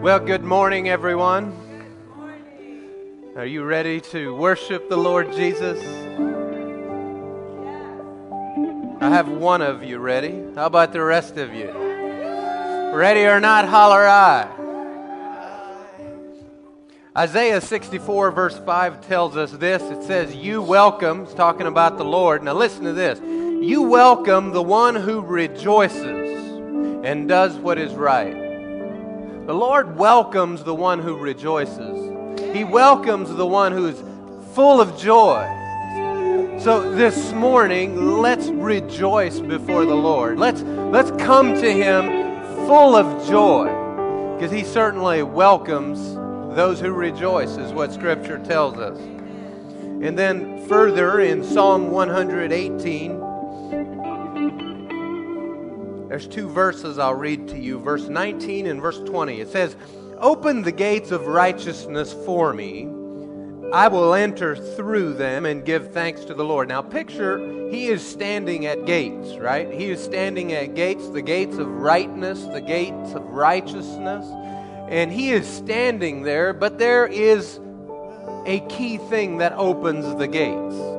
Well, good morning, everyone. Are you ready to worship the Lord Jesus? I have one of you ready. How about the rest of you? Ready or not, holler I. Isaiah 64, verse 5 tells us this. It says, You welcome, it's talking about the Lord. Now listen to this. You welcome the one who rejoices and does what is right. The Lord welcomes the one who rejoices. He welcomes the one who is full of joy. So this morning, let's rejoice before the Lord. Let's, let's come to Him full of joy because He certainly welcomes those who rejoice, is what Scripture tells us. And then further in Psalm 118, there's two verses I'll read to you, verse 19 and verse 20. It says, Open the gates of righteousness for me. I will enter through them and give thanks to the Lord. Now, picture he is standing at gates, right? He is standing at gates, the gates of rightness, the gates of righteousness. And he is standing there, but there is a key thing that opens the gates.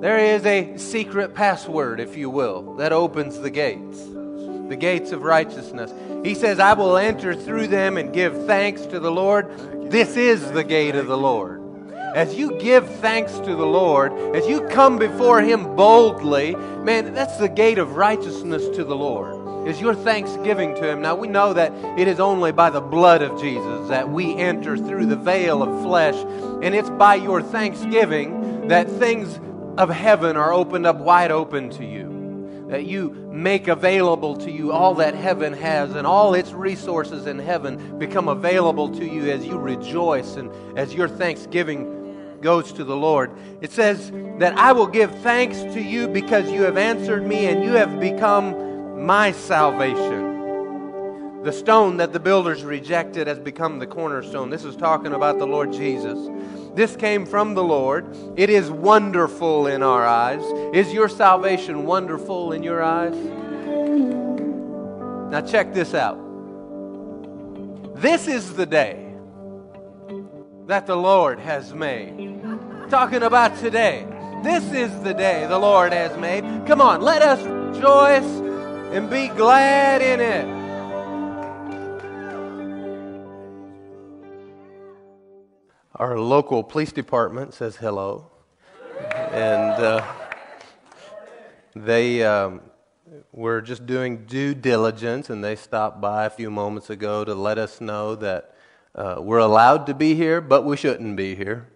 There is a secret password, if you will, that opens the gates, the gates of righteousness. He says, I will enter through them and give thanks to the Lord. This is the gate of the Lord. As you give thanks to the Lord, as you come before Him boldly, man, that's the gate of righteousness to the Lord. Is your thanksgiving to Him. Now, we know that it is only by the blood of Jesus that we enter through the veil of flesh, and it's by your thanksgiving that things of heaven are opened up wide open to you. That you make available to you all that heaven has and all its resources in heaven become available to you as you rejoice and as your thanksgiving goes to the Lord. It says that I will give thanks to you because you have answered me and you have become my salvation. The stone that the builders rejected has become the cornerstone. This is talking about the Lord Jesus. This came from the Lord. It is wonderful in our eyes. Is your salvation wonderful in your eyes? Now, check this out. This is the day that the Lord has made. Talking about today. This is the day the Lord has made. Come on, let us rejoice and be glad in it. Our local police department says hello. And uh, they um, were just doing due diligence, and they stopped by a few moments ago to let us know that uh, we're allowed to be here, but we shouldn't be here.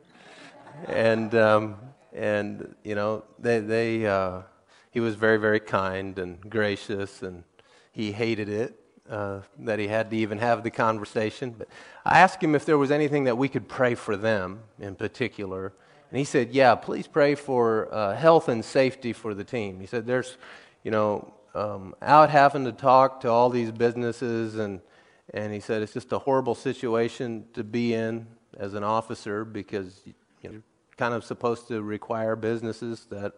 And, um, and you know, they, they, uh, he was very, very kind and gracious, and he hated it uh, that he had to even have the conversation. But I asked him if there was anything that we could pray for them in particular. And he said, Yeah, please pray for uh, health and safety for the team. He said, There's, you know, um, out having to talk to all these businesses, and, and he said, It's just a horrible situation to be in as an officer because you know, you're kind of supposed to require businesses that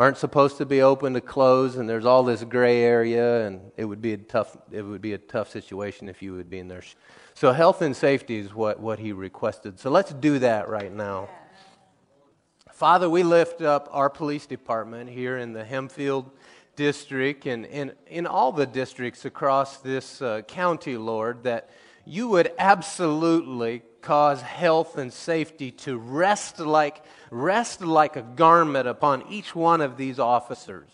aren't supposed to be open to close, and there's all this gray area, and it would be a tough it would be a tough situation if you would be in there. So health and safety is what, what he requested. So let's do that right now. Father, we lift up our police department here in the Hempfield district and in, in all the districts across this uh, county, Lord, that you would absolutely cause health and safety to rest like, rest like a garment upon each one of these officers.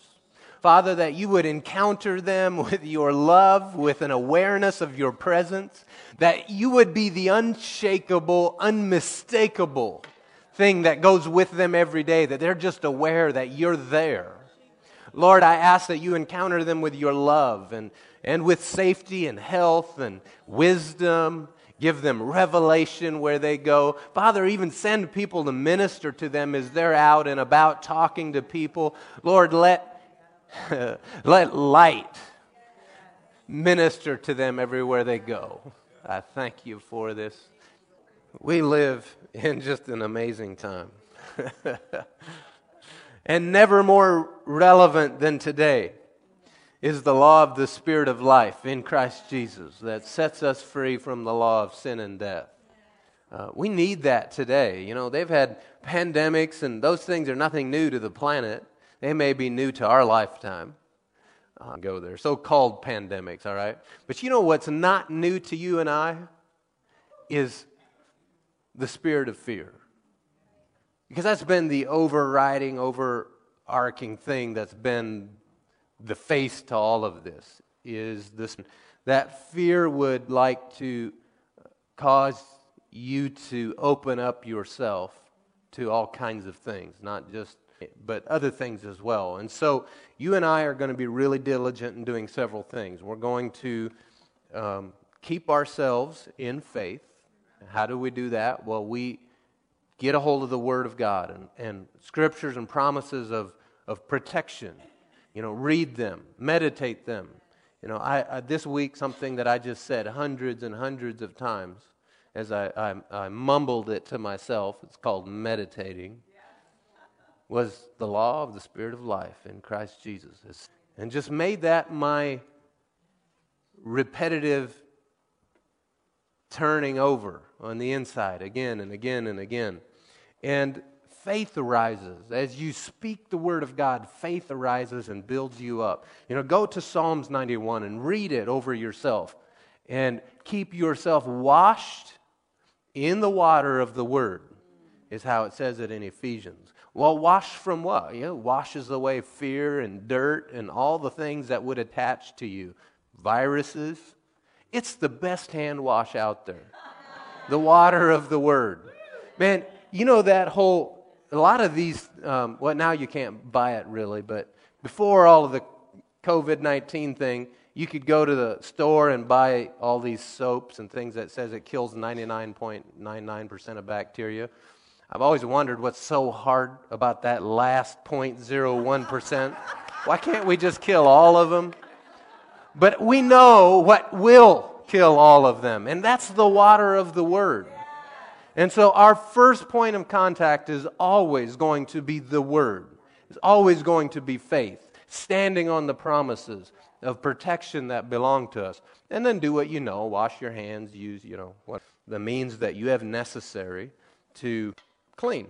Father, that you would encounter them with your love, with an awareness of your presence, that you would be the unshakable, unmistakable thing that goes with them every day, that they're just aware that you're there. Lord, I ask that you encounter them with your love and, and with safety and health and wisdom give them revelation where they go. Father, even send people to minister to them as they're out and about talking to people. Lord, let, let light minister to them everywhere they go. I thank you for this. We live in just an amazing time. and never more relevant than today. Is the law of the Spirit of life in Christ Jesus that sets us free from the law of sin and death. Uh, we need that today. You know, they've had pandemics, and those things are nothing new to the planet. They may be new to our lifetime. Uh, go there. So called pandemics, all right? But you know what's not new to you and I? Is the spirit of fear. Because that's been the overriding, overarching thing that's been the face to all of this is this that fear would like to cause you to open up yourself to all kinds of things, not just but other things as well. And so you and I are going to be really diligent in doing several things. We're going to um, keep ourselves in faith. How do we do that? Well, we get a hold of the Word of God and, and scriptures and promises of, of protection you know, read them, meditate them. You know, I, I, this week, something that I just said hundreds and hundreds of times as I, I, I mumbled it to myself, it's called meditating, was the law of the Spirit of life in Christ Jesus. And just made that my repetitive turning over on the inside again and again and again. And faith arises. As you speak the word of God, faith arises and builds you up. You know, go to Psalms 91 and read it over yourself and keep yourself washed in the water of the word, is how it says it in Ephesians. Well, wash from what? You know, washes away fear and dirt and all the things that would attach to you. Viruses. It's the best hand wash out there. The water of the word. Man, you know that whole a lot of these, um, well, now you can't buy it really, but before all of the COVID 19 thing, you could go to the store and buy all these soaps and things that says it kills 99.99% of bacteria. I've always wondered what's so hard about that last 0.01%. Why can't we just kill all of them? But we know what will kill all of them, and that's the water of the Word. And so our first point of contact is always going to be the Word, it's always going to be faith, standing on the promises of protection that belong to us. And then do what you know wash your hands, use, you know, what the means that you have necessary to clean.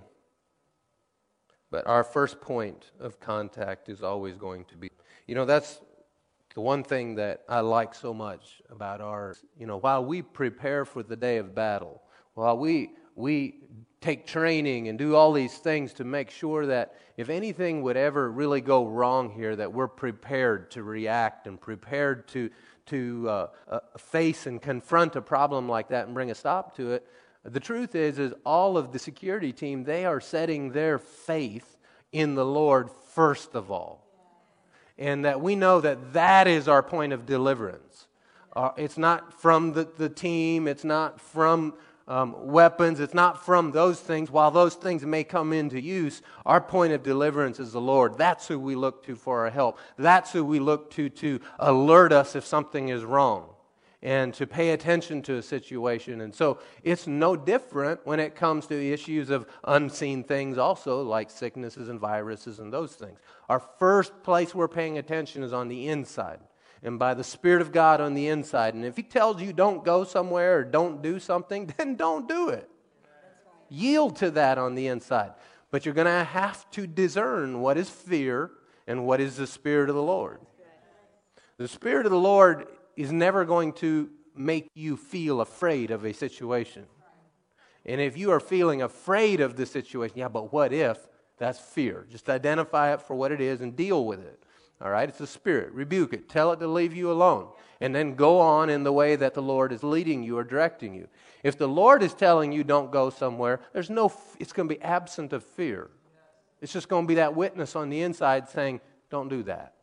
But our first point of contact is always going to be, you know, that's the one thing that I like so much about our, you know, while we prepare for the day of battle, while we, we take training and do all these things to make sure that if anything would ever really go wrong here, that we're prepared to react and prepared to, to uh, uh, face and confront a problem like that and bring a stop to it. The truth is, is all of the security team, they are setting their faith in the Lord first of all. And that we know that that is our point of deliverance. Uh, it's not from the, the team, it's not from um, weapons. It's not from those things. While those things may come into use, our point of deliverance is the Lord. That's who we look to for our help. That's who we look to to alert us if something is wrong and to pay attention to a situation. And so it's no different when it comes to issues of unseen things, also, like sicknesses and viruses and those things. Our first place we're paying attention is on the inside and by the Spirit of God on the inside. And if He tells you don't go somewhere or don't do something, then don't do it. Yield to that on the inside. But you're going to have to discern what is fear and what is the Spirit of the Lord. The Spirit of the Lord is never going to make you feel afraid of a situation. And if you are feeling afraid of the situation, yeah, but what if? That's fear. Just identify it for what it is and deal with it. All right? It's a spirit. Rebuke it. Tell it to leave you alone. And then go on in the way that the Lord is leading you or directing you. If the Lord is telling you don't go somewhere, there's no, it's going to be absent of fear. It's just going to be that witness on the inside saying, don't do that.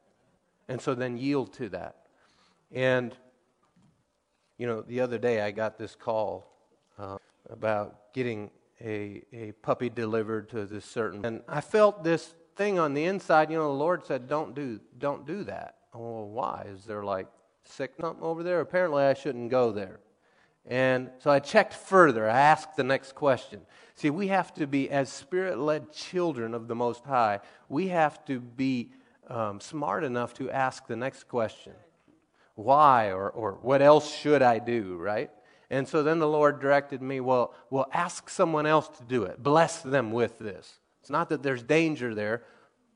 And so then yield to that. And, you know, the other day I got this call uh, about getting a, a puppy delivered to this certain. And I felt this thing on the inside, you know, the Lord said, don't do, don't do that. Well, why? Is there like sick over there? Apparently, I shouldn't go there. And so I checked further. I asked the next question. See, we have to be, as spirit led children of the Most High, we have to be um, smart enough to ask the next question why or, or what else should I do, right? And so then the Lord directed me, well, well, ask someone else to do it. Bless them with this. It's not that there's danger there,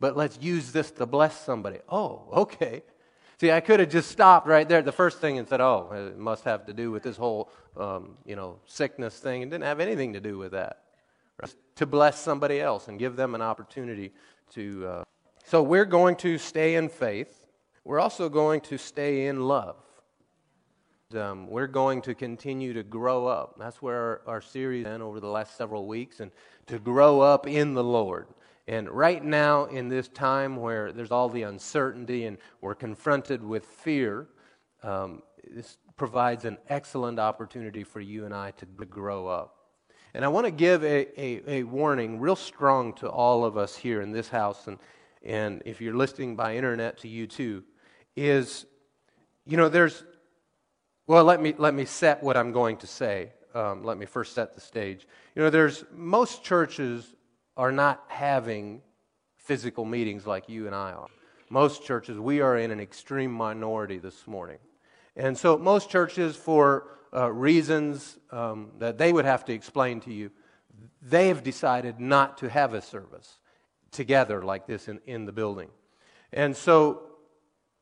but let's use this to bless somebody. Oh, okay. See, I could have just stopped right there at the first thing and said, oh, it must have to do with this whole, um, you know, sickness thing. It didn't have anything to do with that. Right? To bless somebody else and give them an opportunity to. Uh... So we're going to stay in faith. We're also going to stay in love. Um, we're going to continue to grow up. That's where our, our series been over the last several weeks, and to grow up in the Lord. And right now, in this time where there's all the uncertainty and we're confronted with fear, um, this provides an excellent opportunity for you and I to grow up. And I want to give a, a, a, warning real strong to all of us here in this house, and, and if you're listening by internet to you too, is, you know, there's, well, let me, let me set what I'm going to say. Um, let me first set the stage. You know, there's, most churches are not having physical meetings like you and I are. Most churches, we are in an extreme minority this morning. And so, most churches, for uh, reasons um, that they would have to explain to you, they have decided not to have a service together like this in, in the building. And so,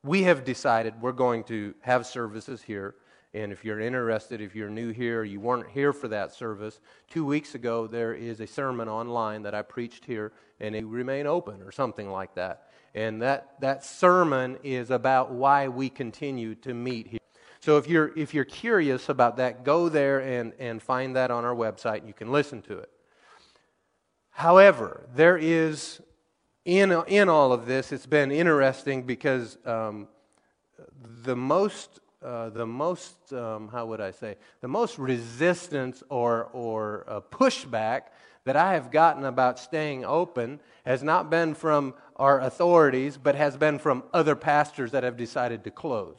we have decided we're going to have services here and if you're interested, if you're new here, you weren't here for that service, two weeks ago there is a sermon online that I preached here, and it remain open or something like that. And that, that sermon is about why we continue to meet here. So if you're, if you're curious about that, go there and, and find that on our website, you can listen to it. However, there is, in, in all of this, it's been interesting because um, the most uh, the most, um, how would I say, the most resistance or, or uh, pushback that I have gotten about staying open has not been from our authorities, but has been from other pastors that have decided to close.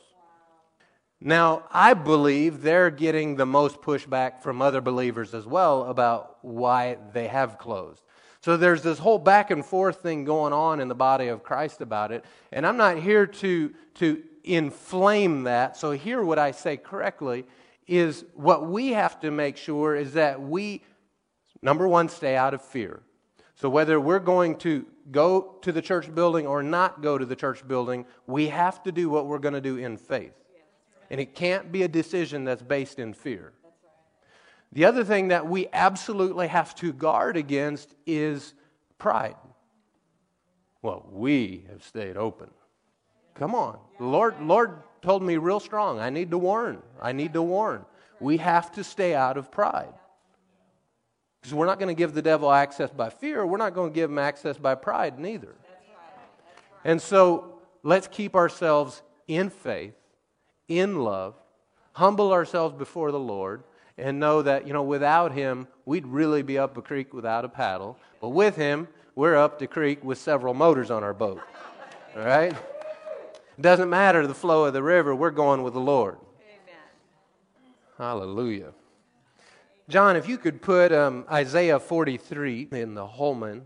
Now, I believe they're getting the most pushback from other believers as well about why they have closed. So there's this whole back and forth thing going on in the body of Christ about it. And I'm not here to, to inflame that. So, here, what I say correctly is what we have to make sure is that we, number one, stay out of fear. So, whether we're going to go to the church building or not go to the church building, we have to do what we're going to do in faith. And it can't be a decision that's based in fear. The other thing that we absolutely have to guard against is pride. Well, we have stayed open. Come on. Lord, Lord told me real strong. I need to warn. I need to warn. We have to stay out of pride. Because we're not going to give the devil access by fear. We're not going to give him access by pride, neither. And so let's keep ourselves in faith, in love, humble ourselves before the Lord, and know that, you know, without him, we'd really be up a creek without a paddle. But with him, we're up the creek with several motors on our boat. All right? It doesn't matter the flow of the river, we're going with the Lord. Amen. Hallelujah. John, if you could put um, Isaiah 43 in the Holman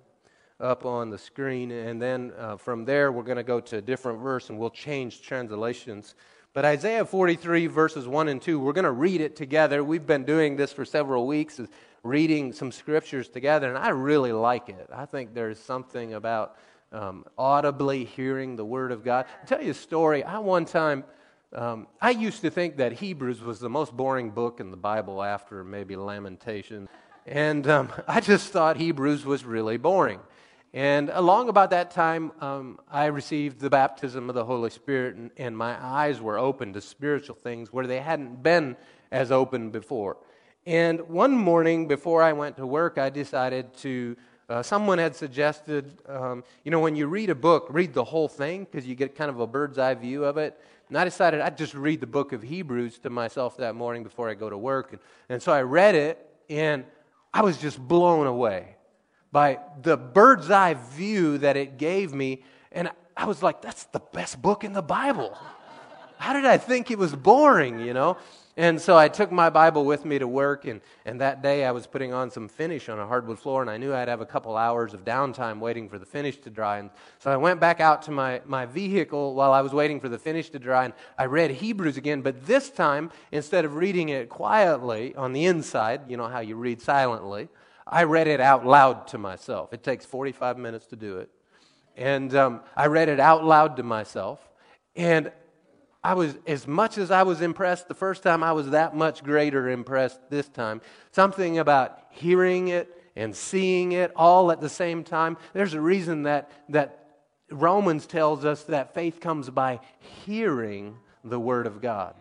up on the screen, and then uh, from there we're going to go to a different verse and we'll change translations. But Isaiah 43, verses 1 and 2, we're going to read it together. We've been doing this for several weeks, reading some scriptures together, and I really like it. I think there's something about um, audibly hearing the Word of God. I'll tell you a story. I one time, um, I used to think that Hebrews was the most boring book in the Bible after maybe Lamentation. And um, I just thought Hebrews was really boring. And along about that time, um, I received the baptism of the Holy Spirit, and, and my eyes were open to spiritual things where they hadn't been as open before. And one morning before I went to work, I decided to uh, someone had suggested, um, you know, when you read a book, read the whole thing because you get kind of a bird's eye view of it. And I decided I'd just read the book of Hebrews to myself that morning before I go to work. And, and so I read it, and I was just blown away by the bird's eye view that it gave me. And I was like, that's the best book in the Bible. How did I think it was boring, you know? And so I took my Bible with me to work, and, and that day I was putting on some finish on a hardwood floor, and I knew I'd have a couple hours of downtime waiting for the finish to dry. And so I went back out to my, my vehicle while I was waiting for the finish to dry, and I read Hebrews again, but this time, instead of reading it quietly on the inside, you know how you read silently, I read it out loud to myself. It takes 45 minutes to do it. And um, I read it out loud to myself. And I was, as much as I was impressed the first time, I was that much greater impressed this time. Something about hearing it and seeing it all at the same time. There's a reason that, that Romans tells us that faith comes by hearing the Word of God.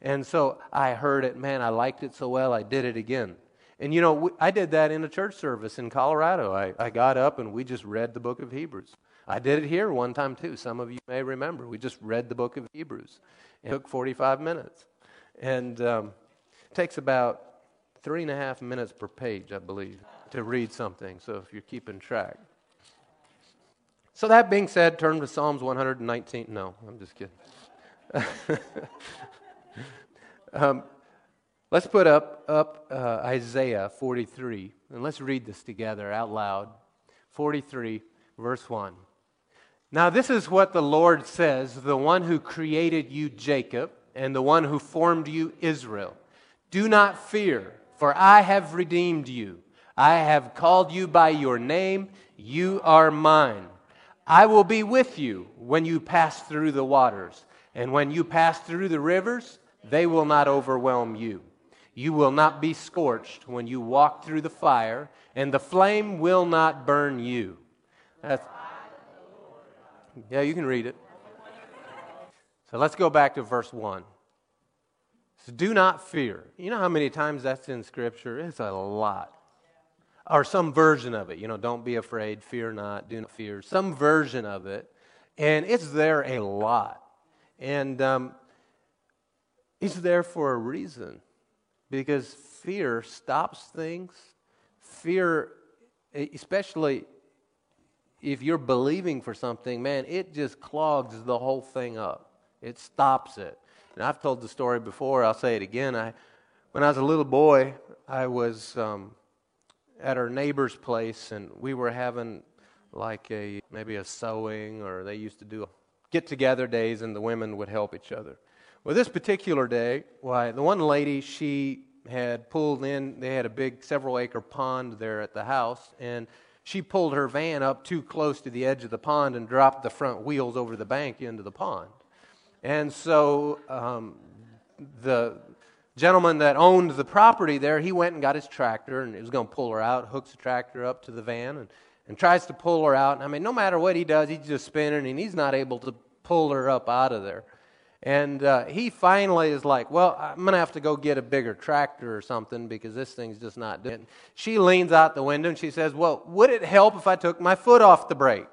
And so I heard it, man, I liked it so well, I did it again. And you know, I did that in a church service in Colorado. I, I got up and we just read the book of Hebrews. I did it here one time too. Some of you may remember. We just read the book of Hebrews. It took 45 minutes. And um, it takes about three and a half minutes per page, I believe, to read something. So if you're keeping track. So that being said, turn to Psalms 119. No, I'm just kidding. um, let's put up, up uh, Isaiah 43, and let's read this together out loud. 43, verse 1. Now, this is what the Lord says the one who created you, Jacob, and the one who formed you, Israel. Do not fear, for I have redeemed you. I have called you by your name. You are mine. I will be with you when you pass through the waters, and when you pass through the rivers, they will not overwhelm you. You will not be scorched when you walk through the fire, and the flame will not burn you. That's yeah, you can read it. So let's go back to verse 1. So do not fear. You know how many times that's in Scripture? It's a lot. Or some version of it. You know, don't be afraid, fear not, do not fear. Some version of it. And it's there a lot. And um, it's there for a reason. Because fear stops things. Fear, especially if you're believing for something, man, it just clogs the whole thing up. It stops it. And I've told the story before. I'll say it again. I, when I was a little boy, I was um, at our neighbor's place, and we were having like a maybe a sewing, or they used to do get-together days, and the women would help each other. Well, this particular day, why the one lady she had pulled in. They had a big several-acre pond there at the house, and she pulled her van up too close to the edge of the pond and dropped the front wheels over the bank into the pond. And so um, the gentleman that owned the property there, he went and got his tractor and he was going to pull her out, hooks the tractor up to the van and, and tries to pull her out. And I mean, no matter what he does, he's just spinning and he's not able to pull her up out of there. And uh, he finally is like, Well, I'm going to have to go get a bigger tractor or something because this thing's just not doing it. She leans out the window and she says, Well, would it help if I took my foot off the brake?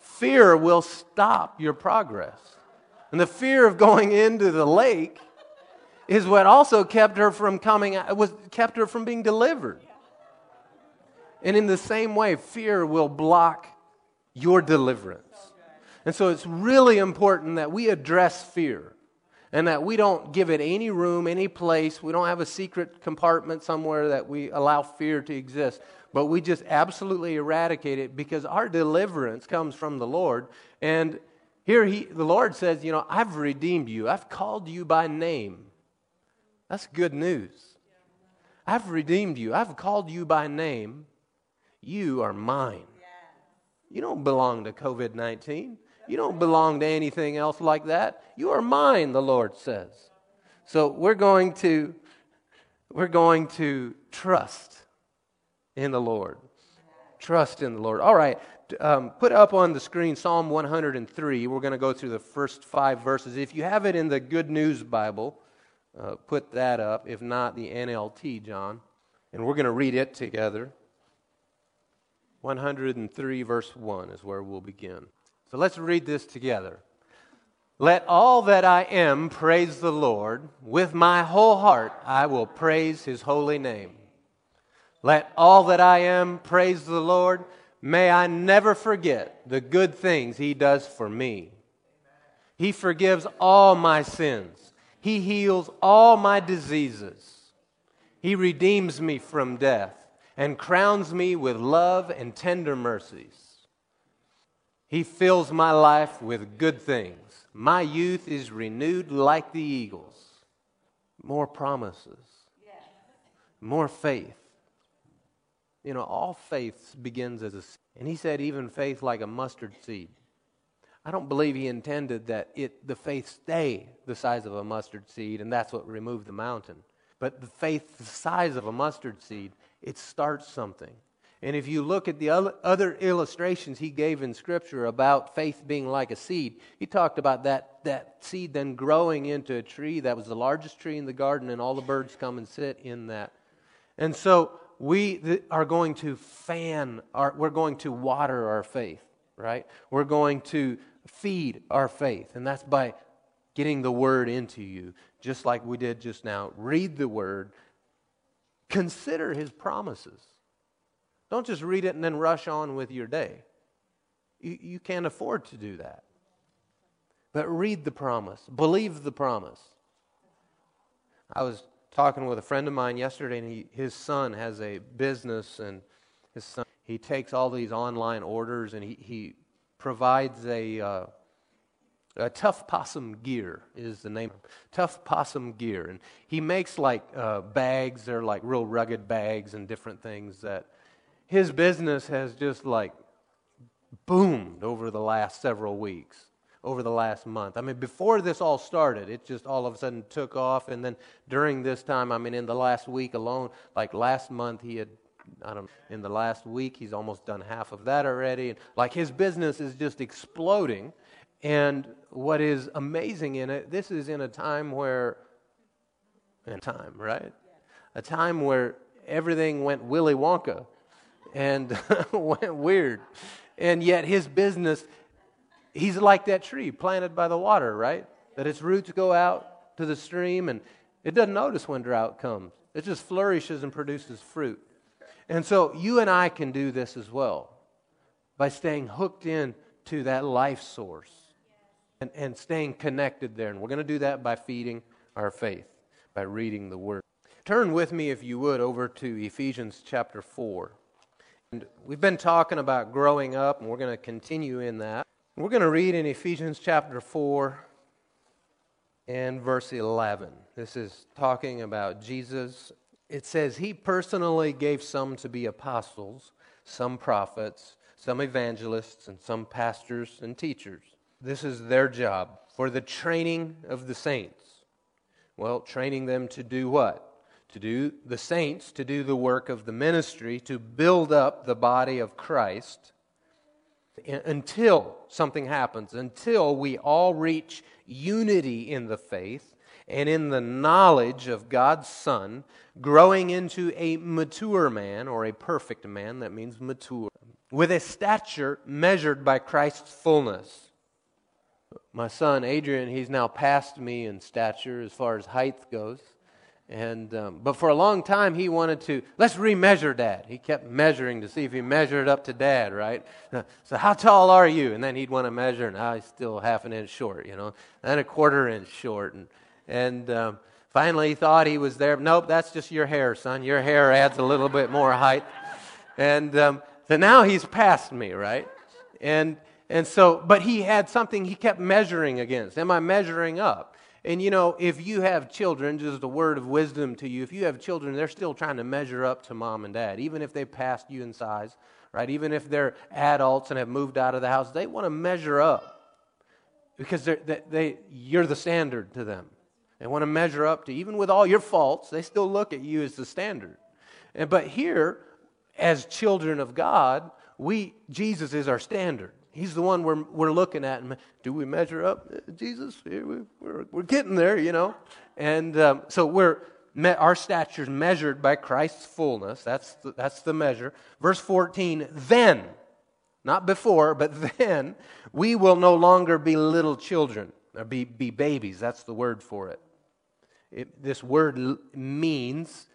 Fear will stop your progress. And the fear of going into the lake is what also kept her from coming was kept her from being delivered. And in the same way, fear will block your deliverance. And so it's really important that we address fear and that we don't give it any room, any place. We don't have a secret compartment somewhere that we allow fear to exist, but we just absolutely eradicate it because our deliverance comes from the Lord. And here he, the Lord says, You know, I've redeemed you, I've called you by name. That's good news. I've redeemed you, I've called you by name. You are mine. You don't belong to COVID 19. You don't belong to anything else like that. You are mine, the Lord says. So we're going to we're going to trust in the Lord. Trust in the Lord. All right. Um, put up on the screen Psalm 103. We're going to go through the first five verses. If you have it in the Good News Bible, uh, put that up. If not, the NLT, John. And we're going to read it together. 103, verse 1 is where we'll begin. So let's read this together. Let all that I am praise the Lord. With my whole heart I will praise his holy name. Let all that I am praise the Lord. May I never forget the good things he does for me. He forgives all my sins. He heals all my diseases. He redeems me from death and crowns me with love and tender mercies. He fills my life with good things. My youth is renewed like the eagles. More promises, more faith. You know, all faith begins as a and he said even faith like a mustard seed. I don't believe he intended that it the faith stay the size of a mustard seed and that's what removed the mountain. But the faith the size of a mustard seed, it starts something. And if you look at the other illustrations he gave in Scripture about faith being like a seed, he talked about that, that seed then growing into a tree that was the largest tree in the garden, and all the birds come and sit in that. And so we are going to fan, our, we're going to water our faith, right? We're going to feed our faith, and that's by getting the word into you, just like we did just now. Read the word, consider his promises. Don't just read it and then rush on with your day. You, you can't afford to do that. But read the promise, believe the promise. I was talking with a friend of mine yesterday, and he, his son has a business, and his son he takes all these online orders, and he, he provides a uh, uh, Tough Possum Gear is the name. Tough Possum Gear. And he makes like uh, bags. They're like real rugged bags and different things that his business has just like boomed over the last several weeks, over the last month. I mean, before this all started, it just all of a sudden took off. And then during this time, I mean, in the last week alone, like last month, he had I don't know in the last week he's almost done half of that already and like his business is just exploding and what is amazing in it, this is in a time where, in time, right? A time where everything went Willy Wonka and went weird. And yet his business, he's like that tree planted by the water, right? That its roots go out to the stream and it doesn't notice when drought comes. It just flourishes and produces fruit. And so you and I can do this as well by staying hooked in to that life source and, and staying connected there. And we're going to do that by feeding our faith, by reading the Word. Turn with me, if you would, over to Ephesians chapter 4. And we've been talking about growing up, and we're going to continue in that. We're going to read in Ephesians chapter 4 and verse 11. This is talking about Jesus. It says, He personally gave some to be apostles, some prophets, some evangelists, and some pastors and teachers this is their job for the training of the saints. Well, training them to do what? To do the saints, to do the work of the ministry, to build up the body of Christ until something happens, until we all reach unity in the faith and in the knowledge of God's Son, growing into a mature man or a perfect man, that means mature, with a stature measured by Christ's fullness my son Adrian, he's now passed me in stature as far as height goes. And um, but for a long time he wanted to let's remeasure dad. He kept measuring to see if he measured up to dad, right? So how tall are you? And then he'd want to measure, and I he's still half an inch short, you know, and a quarter inch short, and and um, finally he thought he was there. Nope, that's just your hair, son. Your hair adds a little bit more height. And um, so now he's past me, right? And and so, but he had something he kept measuring against. Am I measuring up? And you know, if you have children, just a word of wisdom to you, if you have children, they're still trying to measure up to mom and dad, even if they've passed you in size, right? Even if they're adults and have moved out of the house, they want to measure up because they, they, you're the standard to them. They want to measure up to, even with all your faults, they still look at you as the standard. And, but here, as children of God, we, Jesus is our standard. He's the one we're, we're looking at. And do we measure up? Uh, Jesus, we're, we're getting there, you know. And um, so we're, our stature is measured by Christ's fullness. That's the, that's the measure. Verse 14, then, not before, but then, we will no longer be little children, or be, be babies. That's the word for it. it this word means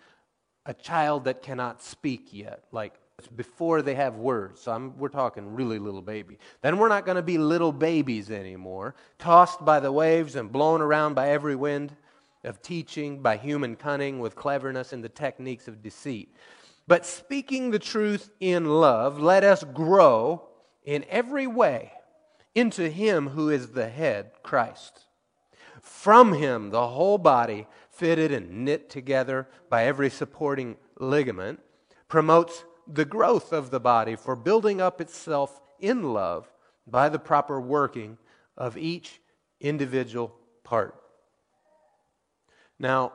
a child that cannot speak yet, like before they have words. So I'm, we're talking really little baby. Then we're not going to be little babies anymore, tossed by the waves and blown around by every wind of teaching, by human cunning, with cleverness and the techniques of deceit. But speaking the truth in love, let us grow in every way into Him who is the head, Christ. From Him, the whole body, fitted and knit together by every supporting ligament, promotes the growth of the body for building up itself in love by the proper working of each individual part. Now,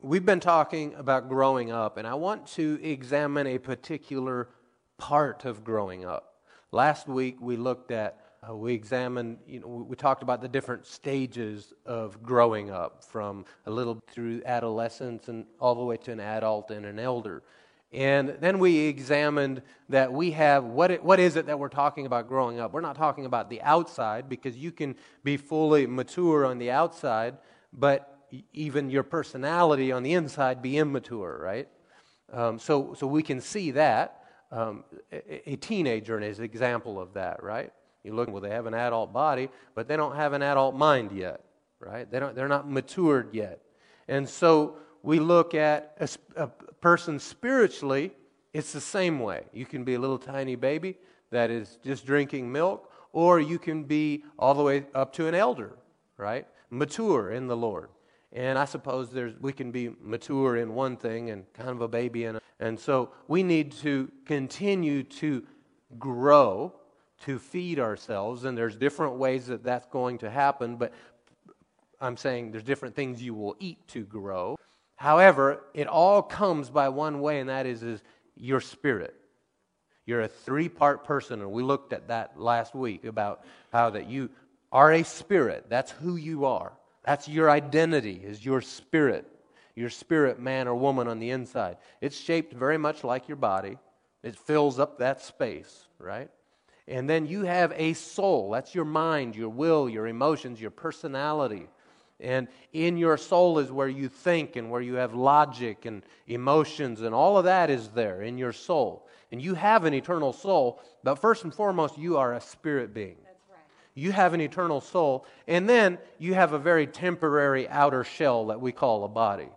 we've been talking about growing up, and I want to examine a particular part of growing up. Last week we looked at, uh, we examined, you know, we talked about the different stages of growing up from a little through adolescence and all the way to an adult and an elder. And then we examined that we have what, it, what is it that we're talking about growing up? We're not talking about the outside because you can be fully mature on the outside, but even your personality on the inside be immature, right? Um, so, so we can see that. Um, a, a teenager is an example of that, right? You look, well, they have an adult body, but they don't have an adult mind yet, right? They don't, they're not matured yet. And so we look at a, a person spiritually, it's the same way. You can be a little tiny baby that is just drinking milk, or you can be all the way up to an elder, right? Mature in the Lord. And I suppose there's, we can be mature in one thing and kind of a baby in a, and so we need to continue to grow, to feed ourselves, and there's different ways that that's going to happen, but I'm saying there's different things you will eat to grow. However, it all comes by one way, and that is, is your spirit. You're a three part person, and we looked at that last week about how that you are a spirit. That's who you are. That's your identity, is your spirit. Your spirit, man or woman on the inside. It's shaped very much like your body. It fills up that space, right? And then you have a soul. That's your mind, your will, your emotions, your personality. And in your soul is where you think and where you have logic and emotions, and all of that is there in your soul. And you have an eternal soul, but first and foremost, you are a spirit being. Right. You have an eternal soul, and then you have a very temporary outer shell that we call a body.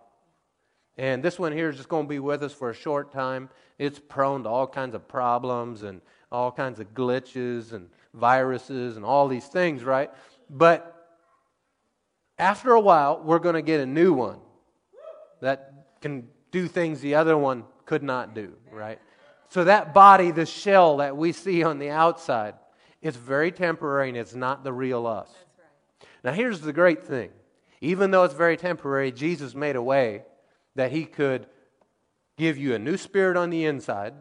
And this one here is just going to be with us for a short time. It's prone to all kinds of problems and all kinds of glitches and viruses and all these things, right? But after a while, we're going to get a new one that can do things the other one could not do, right? So that body, the shell that we see on the outside, it's very temporary and it's not the real us. Right. Now, here's the great thing. Even though it's very temporary, Jesus made a way that he could give you a new spirit on the inside,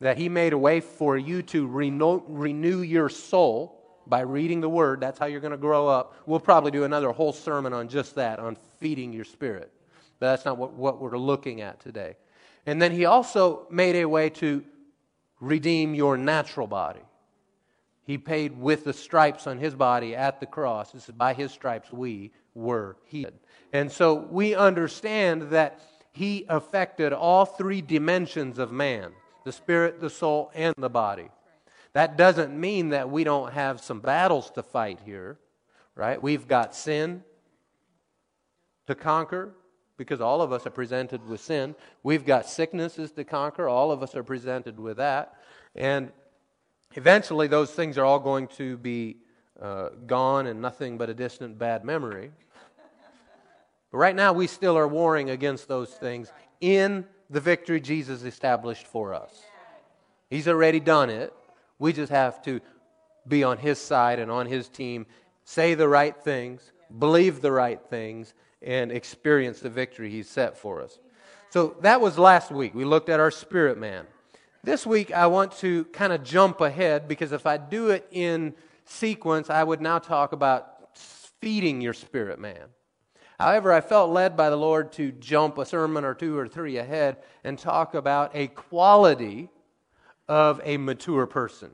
that he made a way for you to renew, renew your soul by reading the Word. That's how you're going to grow up. We'll probably do another whole sermon on just that, on feeding your spirit. But that's not what, what we're looking at today. And then He also made a way to redeem your natural body. He paid with the stripes on His body at the cross. This is by His stripes we were healed. And so we understand that He affected all three dimensions of man the spirit, the soul, and the body. That doesn't mean that we don't have some battles to fight here, right? We've got sin to conquer because all of us are presented with sin. We've got sicknesses to conquer. All of us are presented with that. And eventually, those things are all going to be uh, gone and nothing but a distant bad memory. But right now, we still are warring against those things in the victory Jesus established for us. He's already done it. We just have to be on His side and on His team, say the right things, believe the right things, and experience the victory He's set for us. So that was last week. We looked at our spirit man. This week, I want to kind of jump ahead because if I do it in sequence, I would now talk about feeding your spirit man. However, I felt led by the Lord to jump a sermon or two or three ahead and talk about a quality of a mature person.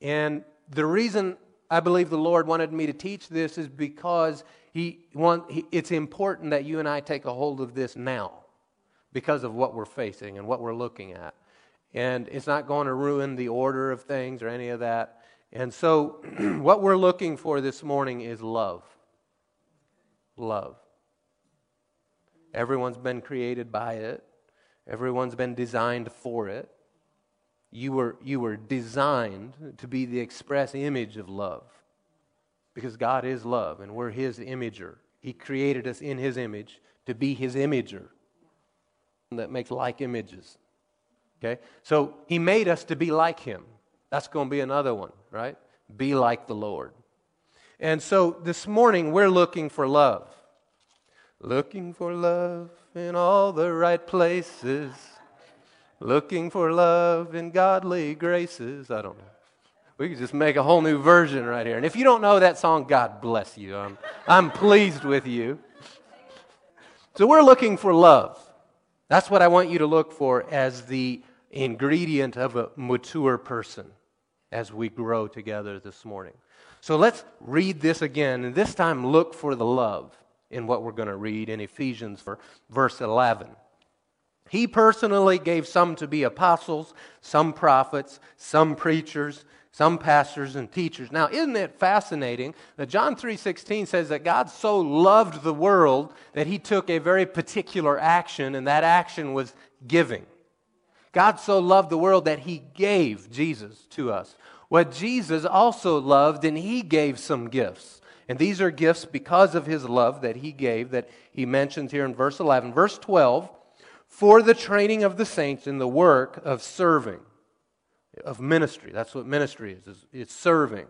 And the reason I believe the Lord wanted me to teach this is because he want, he, it's important that you and I take a hold of this now. because of what we're facing and what we're looking at. And it's not going to ruin the order of things or any of that. And so, what we're looking for this morning is love. Love. Everyone's been created by it, everyone's been designed for it. You were, you were designed to be the express image of love because God is love and we're His imager. He created us in His image to be His imager that makes like images. Okay? So He made us to be like Him. That's going to be another one, right? Be like the Lord. And so this morning we're looking for love. Looking for love in all the right places. Looking for love in godly graces. I don't know. We could just make a whole new version right here. And if you don't know that song, God bless you. I'm, I'm pleased with you. So we're looking for love. That's what I want you to look for as the ingredient of a mature person as we grow together this morning. So let's read this again, and this time look for the love in what we're going to read in Ephesians for verse 11. He personally gave some to be apostles, some prophets, some preachers, some pastors and teachers. Now, isn't it fascinating that John 3:16 says that God so loved the world that he took a very particular action and that action was giving. God so loved the world that he gave Jesus to us. What Jesus also loved and he gave some gifts. And these are gifts because of his love that he gave that he mentions here in verse 11. Verse 12 for the training of the saints in the work of serving, of ministry. That's what ministry is, is it's serving.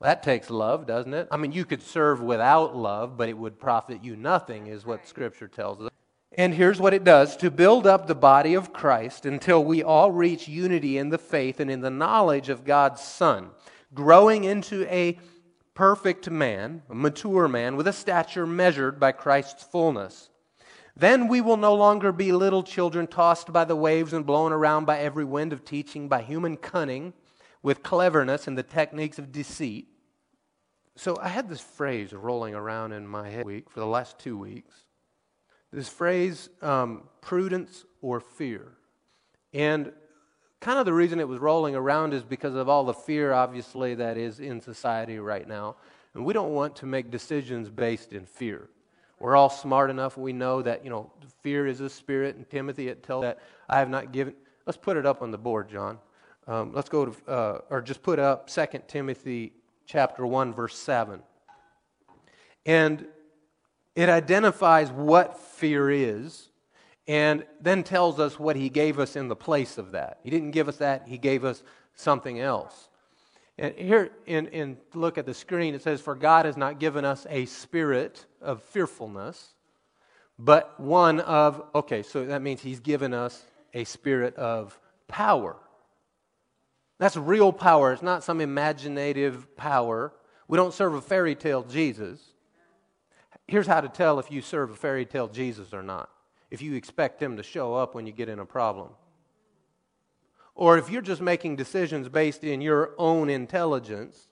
Well, that takes love, doesn't it? I mean, you could serve without love, but it would profit you nothing, is what Scripture tells us. And here's what it does to build up the body of Christ until we all reach unity in the faith and in the knowledge of God's Son, growing into a perfect man, a mature man, with a stature measured by Christ's fullness. Then we will no longer be little children tossed by the waves and blown around by every wind of teaching, by human cunning, with cleverness and the techniques of deceit. So I had this phrase rolling around in my head for the last two weeks. This phrase, um, prudence or fear. And kind of the reason it was rolling around is because of all the fear, obviously, that is in society right now. And we don't want to make decisions based in fear. We're all smart enough. We know that, you know, fear is a spirit. And Timothy, it tells that I have not given. Let's put it up on the board, John. Um, let's go to, uh, or just put up 2 Timothy chapter 1, verse 7. And it identifies what fear is and then tells us what he gave us in the place of that. He didn't give us that, he gave us something else. And here, in, in look at the screen, it says, For God has not given us a spirit of fearfulness, but one of, okay, so that means He's given us a spirit of power. That's real power. It's not some imaginative power. We don't serve a fairy tale Jesus. Here's how to tell if you serve a fairy tale Jesus or not. If you expect him to show up when you get in a problem or if you're just making decisions based in your own intelligence,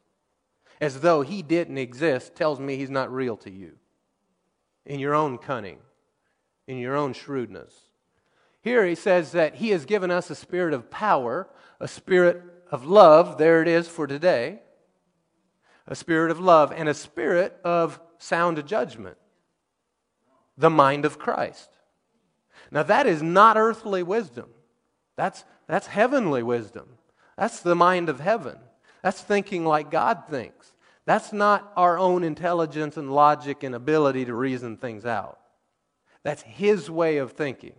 as though he didn't exist, tells me he's not real to you. In your own cunning, in your own shrewdness. Here he says that he has given us a spirit of power, a spirit of love, there it is for today, a spirit of love, and a spirit of sound judgment, the mind of Christ. Now, that is not earthly wisdom. That's, that's heavenly wisdom. That's the mind of heaven. That's thinking like God thinks. That's not our own intelligence and logic and ability to reason things out. That's His way of thinking.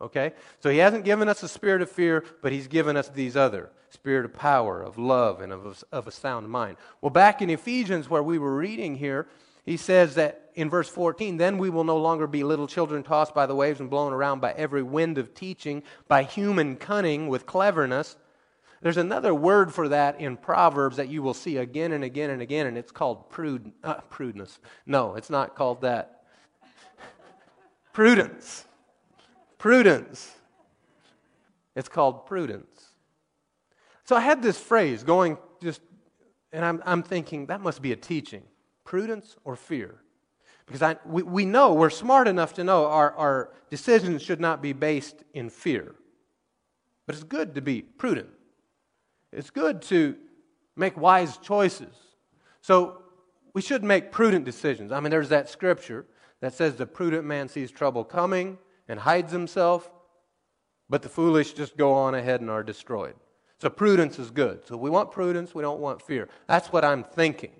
Okay? So He hasn't given us a spirit of fear, but He's given us these other spirit of power, of love, and of of a sound mind. Well, back in Ephesians, where we were reading here, he says that in verse 14, then we will no longer be little children tossed by the waves and blown around by every wind of teaching, by human cunning with cleverness. There's another word for that in Proverbs that you will see again and again and again, and it's called prude, uh, prudence. No, it's not called that. prudence. Prudence. It's called prudence. So I had this phrase going just, and I'm, I'm thinking that must be a teaching prudence or fear. Because I, we, we know, we're smart enough to know our, our decisions should not be based in fear. But it's good to be prudent. It's good to make wise choices. So we should make prudent decisions. I mean, there's that scripture that says the prudent man sees trouble coming and hides himself, but the foolish just go on ahead and are destroyed. So prudence is good. So we want prudence, we don't want fear. That's what I'm thinking.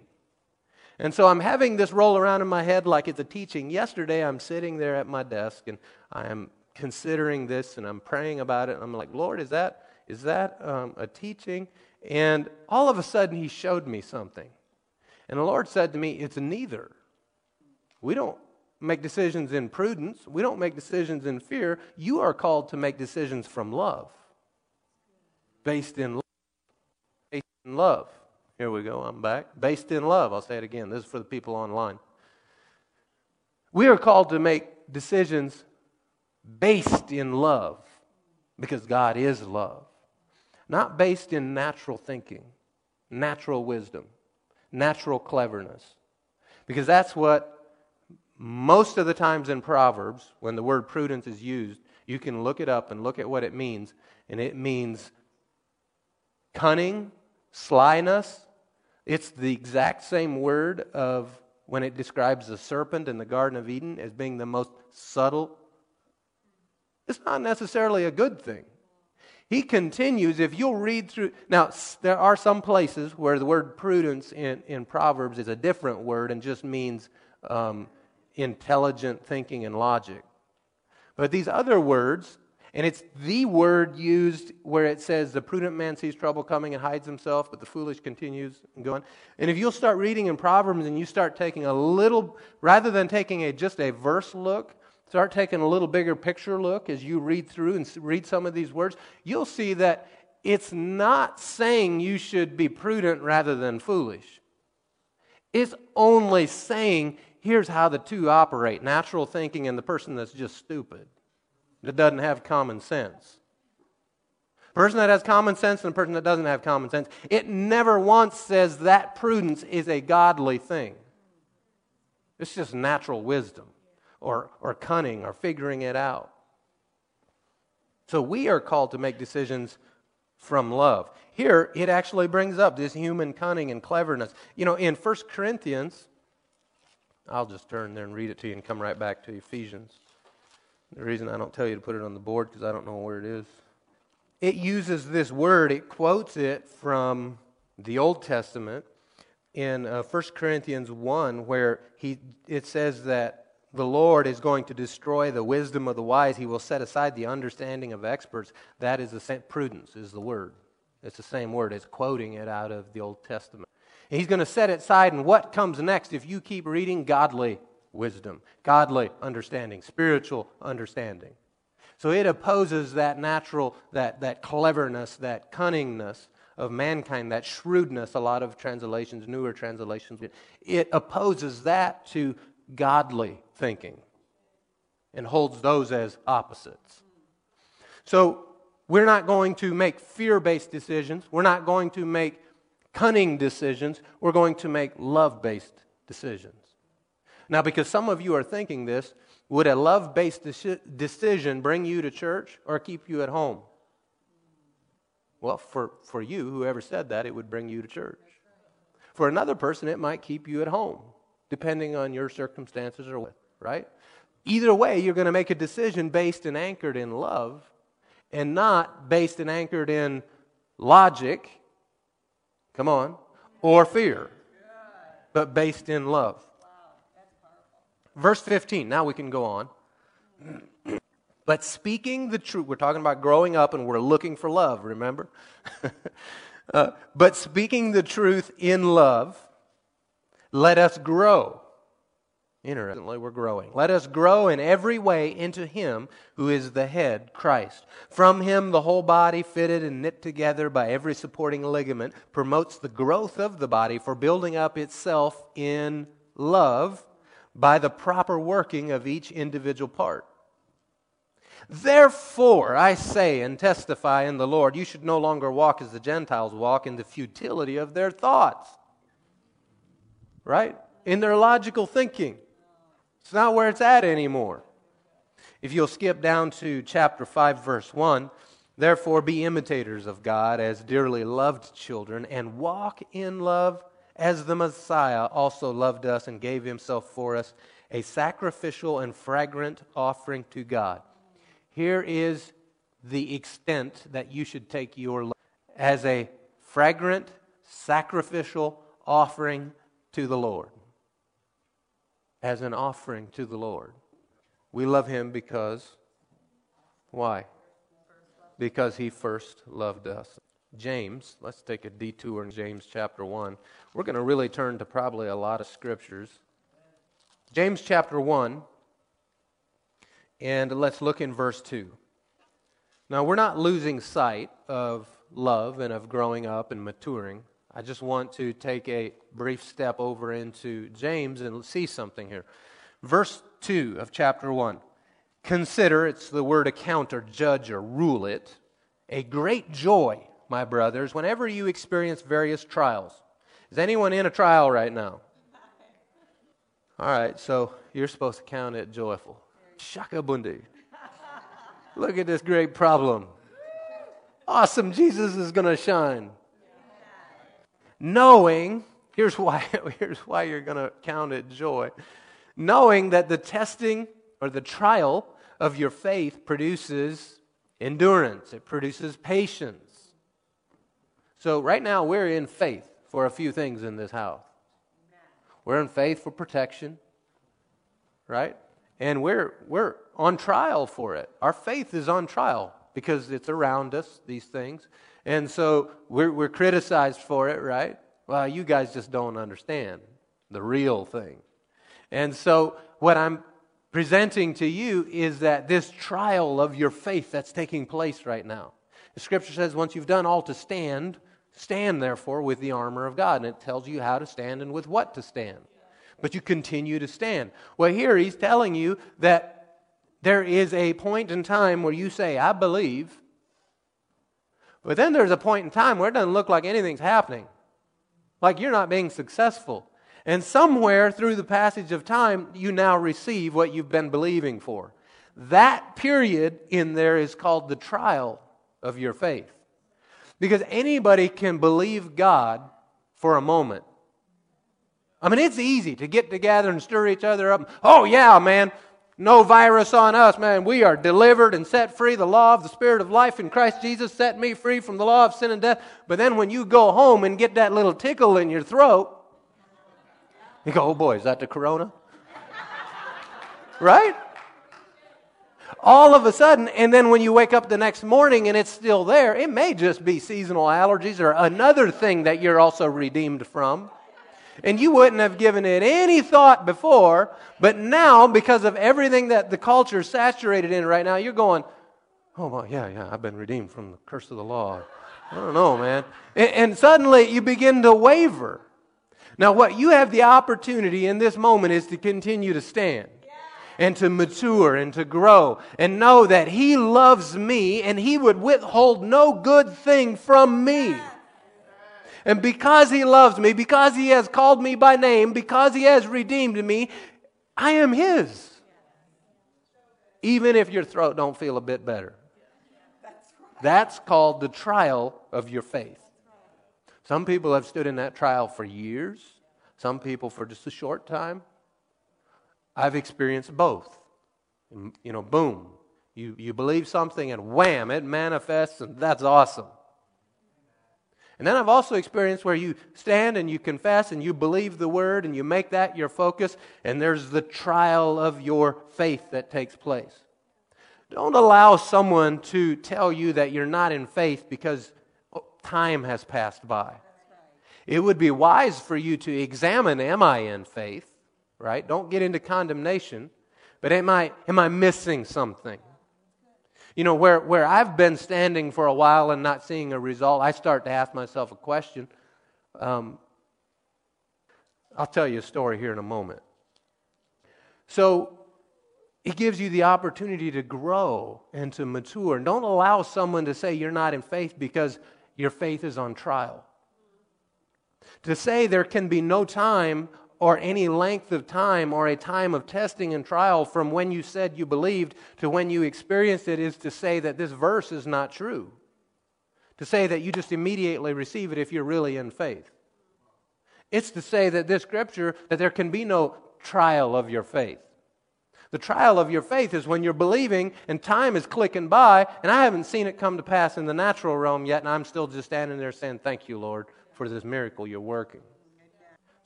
And so I'm having this roll around in my head like it's a teaching. Yesterday, I'm sitting there at my desk and I am considering this and I'm praying about it. And I'm like, Lord, is that, is that um, a teaching? And all of a sudden, He showed me something. And the Lord said to me, It's neither. We don't make decisions in prudence, we don't make decisions in fear. You are called to make decisions from love, based in love. Based in love. Here we go, I'm back. Based in love. I'll say it again. This is for the people online. We are called to make decisions based in love because God is love, not based in natural thinking, natural wisdom natural cleverness. Because that's what most of the times in Proverbs, when the word prudence is used, you can look it up and look at what it means. And it means cunning, slyness. It's the exact same word of when it describes the serpent in the Garden of Eden as being the most subtle. It's not necessarily a good thing. He continues, if you'll read through. Now, there are some places where the word prudence in, in Proverbs is a different word and just means um, intelligent thinking and logic. But these other words, and it's the word used where it says, the prudent man sees trouble coming and hides himself, but the foolish continues and going. And if you'll start reading in Proverbs and you start taking a little, rather than taking a, just a verse look, start taking a little bigger picture look as you read through and read some of these words, you'll see that it's not saying you should be prudent rather than foolish. It's only saying here's how the two operate natural thinking and the person that's just stupid, that doesn't have common sense. A person that has common sense and a person that doesn't have common sense, it never once says that prudence is a godly thing. It's just natural wisdom or, or cunning or figuring it out. So we are called to make decisions from love. Here, it actually brings up this human cunning and cleverness. You know, in 1 Corinthians, I'll just turn there and read it to you and come right back to Ephesians. The reason I don't tell you to put it on the board because I don't know where it is. It uses this word, it quotes it from the Old Testament in uh, 1 Corinthians 1, where he, it says that the Lord is going to destroy the wisdom of the wise. He will set aside the understanding of experts. That is the same, prudence is the word. It's the same word. It's quoting it out of the Old Testament. And he's going to set it aside, and what comes next if you keep reading? Godly wisdom, godly understanding, spiritual understanding. So it opposes that natural, that, that cleverness, that cunningness of mankind, that shrewdness, a lot of translations, newer translations, it opposes that to godly thinking and holds those as opposites. So we're not going to make fear based decisions. We're not going to make cunning decisions. We're going to make love based decisions. Now, because some of you are thinking this, would a love based decision bring you to church or keep you at home? Well, for, for you, whoever said that, it would bring you to church. For another person, it might keep you at home depending on your circumstances or what, right? Either way, you're going to make a decision based and anchored in love and not based and anchored in logic, come on, or fear, but based in love. Verse 15, now we can go on. But speaking the truth, we're talking about growing up and we're looking for love, remember? uh, but speaking the truth in love, let us grow. Interestingly, we're growing. Let us grow in every way into Him who is the head, Christ. From Him, the whole body, fitted and knit together by every supporting ligament, promotes the growth of the body for building up itself in love by the proper working of each individual part. Therefore, I say and testify in the Lord, you should no longer walk as the Gentiles walk in the futility of their thoughts right? In their logical thinking. It's not where it's at anymore. If you'll skip down to chapter 5, verse 1, therefore be imitators of God as dearly loved children, and walk in love as the Messiah also loved us and gave himself for us, a sacrificial and fragrant offering to God. Here is the extent that you should take your love as a fragrant, sacrificial offering to the Lord. As an offering to the Lord. We love him because, why? Because he first loved us. James, let's take a detour in James chapter 1. We're going to really turn to probably a lot of scriptures. James chapter 1, and let's look in verse 2. Now, we're not losing sight of love and of growing up and maturing. I just want to take a brief step over into James and see something here. Verse 2 of chapter 1. Consider, it's the word account or judge or rule it, a great joy, my brothers, whenever you experience various trials. Is anyone in a trial right now? All right, so you're supposed to count it joyful. Shaka bundi. Look at this great problem. Awesome, Jesus is going to shine. Knowing, here's why, here's why you're going to count it joy knowing that the testing or the trial of your faith produces endurance, it produces patience. So, right now, we're in faith for a few things in this house. We're in faith for protection, right? And we're, we're on trial for it. Our faith is on trial because it's around us, these things. And so we're, we're criticized for it, right? Well, you guys just don't understand the real thing. And so, what I'm presenting to you is that this trial of your faith that's taking place right now. The scripture says, once you've done all to stand, stand therefore with the armor of God. And it tells you how to stand and with what to stand. But you continue to stand. Well, here he's telling you that there is a point in time where you say, I believe. But then there's a point in time where it doesn't look like anything's happening. Like you're not being successful. And somewhere through the passage of time, you now receive what you've been believing for. That period in there is called the trial of your faith. Because anybody can believe God for a moment. I mean, it's easy to get together and stir each other up. Oh, yeah, man, no virus on us, man. We are delivered and set free. The law of the Spirit of life in Christ Jesus set me free from the law of sin and death. But then when you go home and get that little tickle in your throat, you go, oh boy, is that the corona? right? All of a sudden, and then when you wake up the next morning and it's still there, it may just be seasonal allergies or another thing that you're also redeemed from. And you wouldn't have given it any thought before, but now, because of everything that the culture is saturated in right now, you're going, oh, well, yeah, yeah, I've been redeemed from the curse of the law. I don't know, man. And, and suddenly you begin to waver. Now, what you have the opportunity in this moment is to continue to stand and to mature and to grow and know that He loves me and He would withhold no good thing from me. And because He loves me, because He has called me by name, because He has redeemed me, I am His. Even if your throat don't feel a bit better. That's called the trial of your faith. Some people have stood in that trial for years, some people for just a short time. I've experienced both. You know, boom, you, you believe something and wham, it manifests, and that's awesome. And then I've also experienced where you stand and you confess and you believe the word and you make that your focus, and there's the trial of your faith that takes place. Don't allow someone to tell you that you're not in faith because oh, time has passed by. It would be wise for you to examine am I in faith, right? Don't get into condemnation, but am I, am I missing something? You know, where, where I've been standing for a while and not seeing a result, I start to ask myself a question. Um, I'll tell you a story here in a moment. So, it gives you the opportunity to grow and to mature. Don't allow someone to say you're not in faith because your faith is on trial. To say there can be no time or any length of time or a time of testing and trial from when you said you believed to when you experienced it is to say that this verse is not true. To say that you just immediately receive it if you're really in faith. It's to say that this scripture, that there can be no trial of your faith. The trial of your faith is when you're believing and time is clicking by, and I haven't seen it come to pass in the natural realm yet, and I'm still just standing there saying, Thank you, Lord, for this miracle you're working.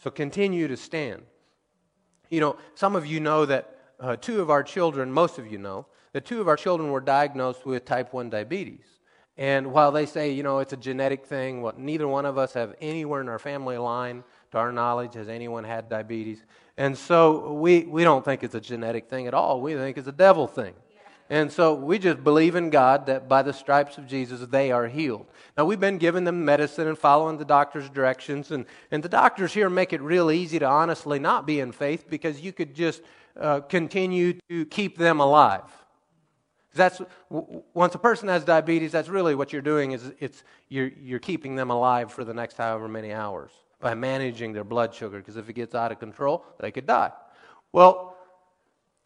So continue to stand. You know, some of you know that uh, two of our children, most of you know, that two of our children were diagnosed with type 1 diabetes. And while they say, you know, it's a genetic thing, well, neither one of us have anywhere in our family line, to our knowledge, has anyone had diabetes. And so we, we don't think it's a genetic thing at all. We think it's a devil thing. And so we just believe in God that by the stripes of Jesus they are healed. Now we've been giving them medicine and following the doctor's directions, and, and the doctors here make it real easy to honestly not be in faith because you could just uh, continue to keep them alive. That's once a person has diabetes, that's really what you're doing is it's you're, you're keeping them alive for the next however many hours by managing their blood sugar because if it gets out of control, they could die. Well,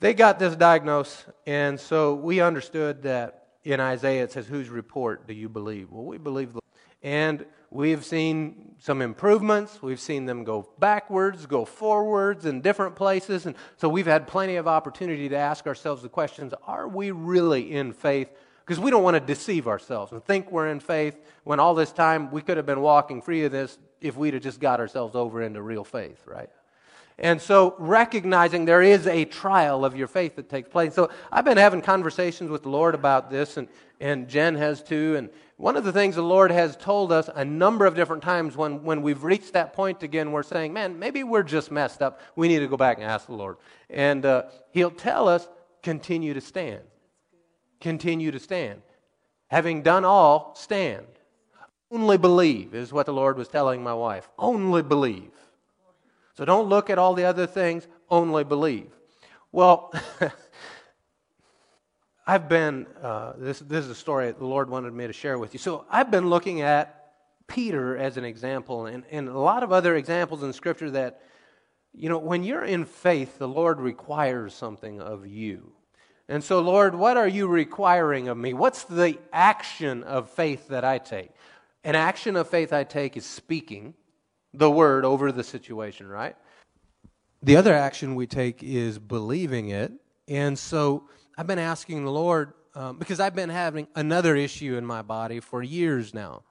they got this diagnosis, and so we understood that in Isaiah it says, Whose report do you believe? Well, we believe the and we've seen some improvements. We've seen them go backwards, go forwards in different places. And so we've had plenty of opportunity to ask ourselves the questions are we really in faith? Because we don't want to deceive ourselves and think we're in faith when all this time we could have been walking free of this if we'd have just got ourselves over into real faith, right? And so, recognizing there is a trial of your faith that takes place. So, I've been having conversations with the Lord about this, and, and Jen has too. And one of the things the Lord has told us a number of different times when, when we've reached that point again, we're saying, man, maybe we're just messed up. We need to go back and ask the Lord. And uh, He'll tell us, continue to stand. Continue to stand. Having done all, stand. Only believe is what the Lord was telling my wife. Only believe. So don't look at all the other things, only believe. Well, I've been, uh, this, this is a story the Lord wanted me to share with you. So I've been looking at Peter as an example and, and a lot of other examples in Scripture that, you know, when you're in faith, the Lord requires something of you. And so, Lord, what are you requiring of me? What's the action of faith that I take? An action of faith I take is speaking the word over the situation, right? The other action we take is believing it. And so I've been asking the Lord, um, because I've been having another issue in my body for years now,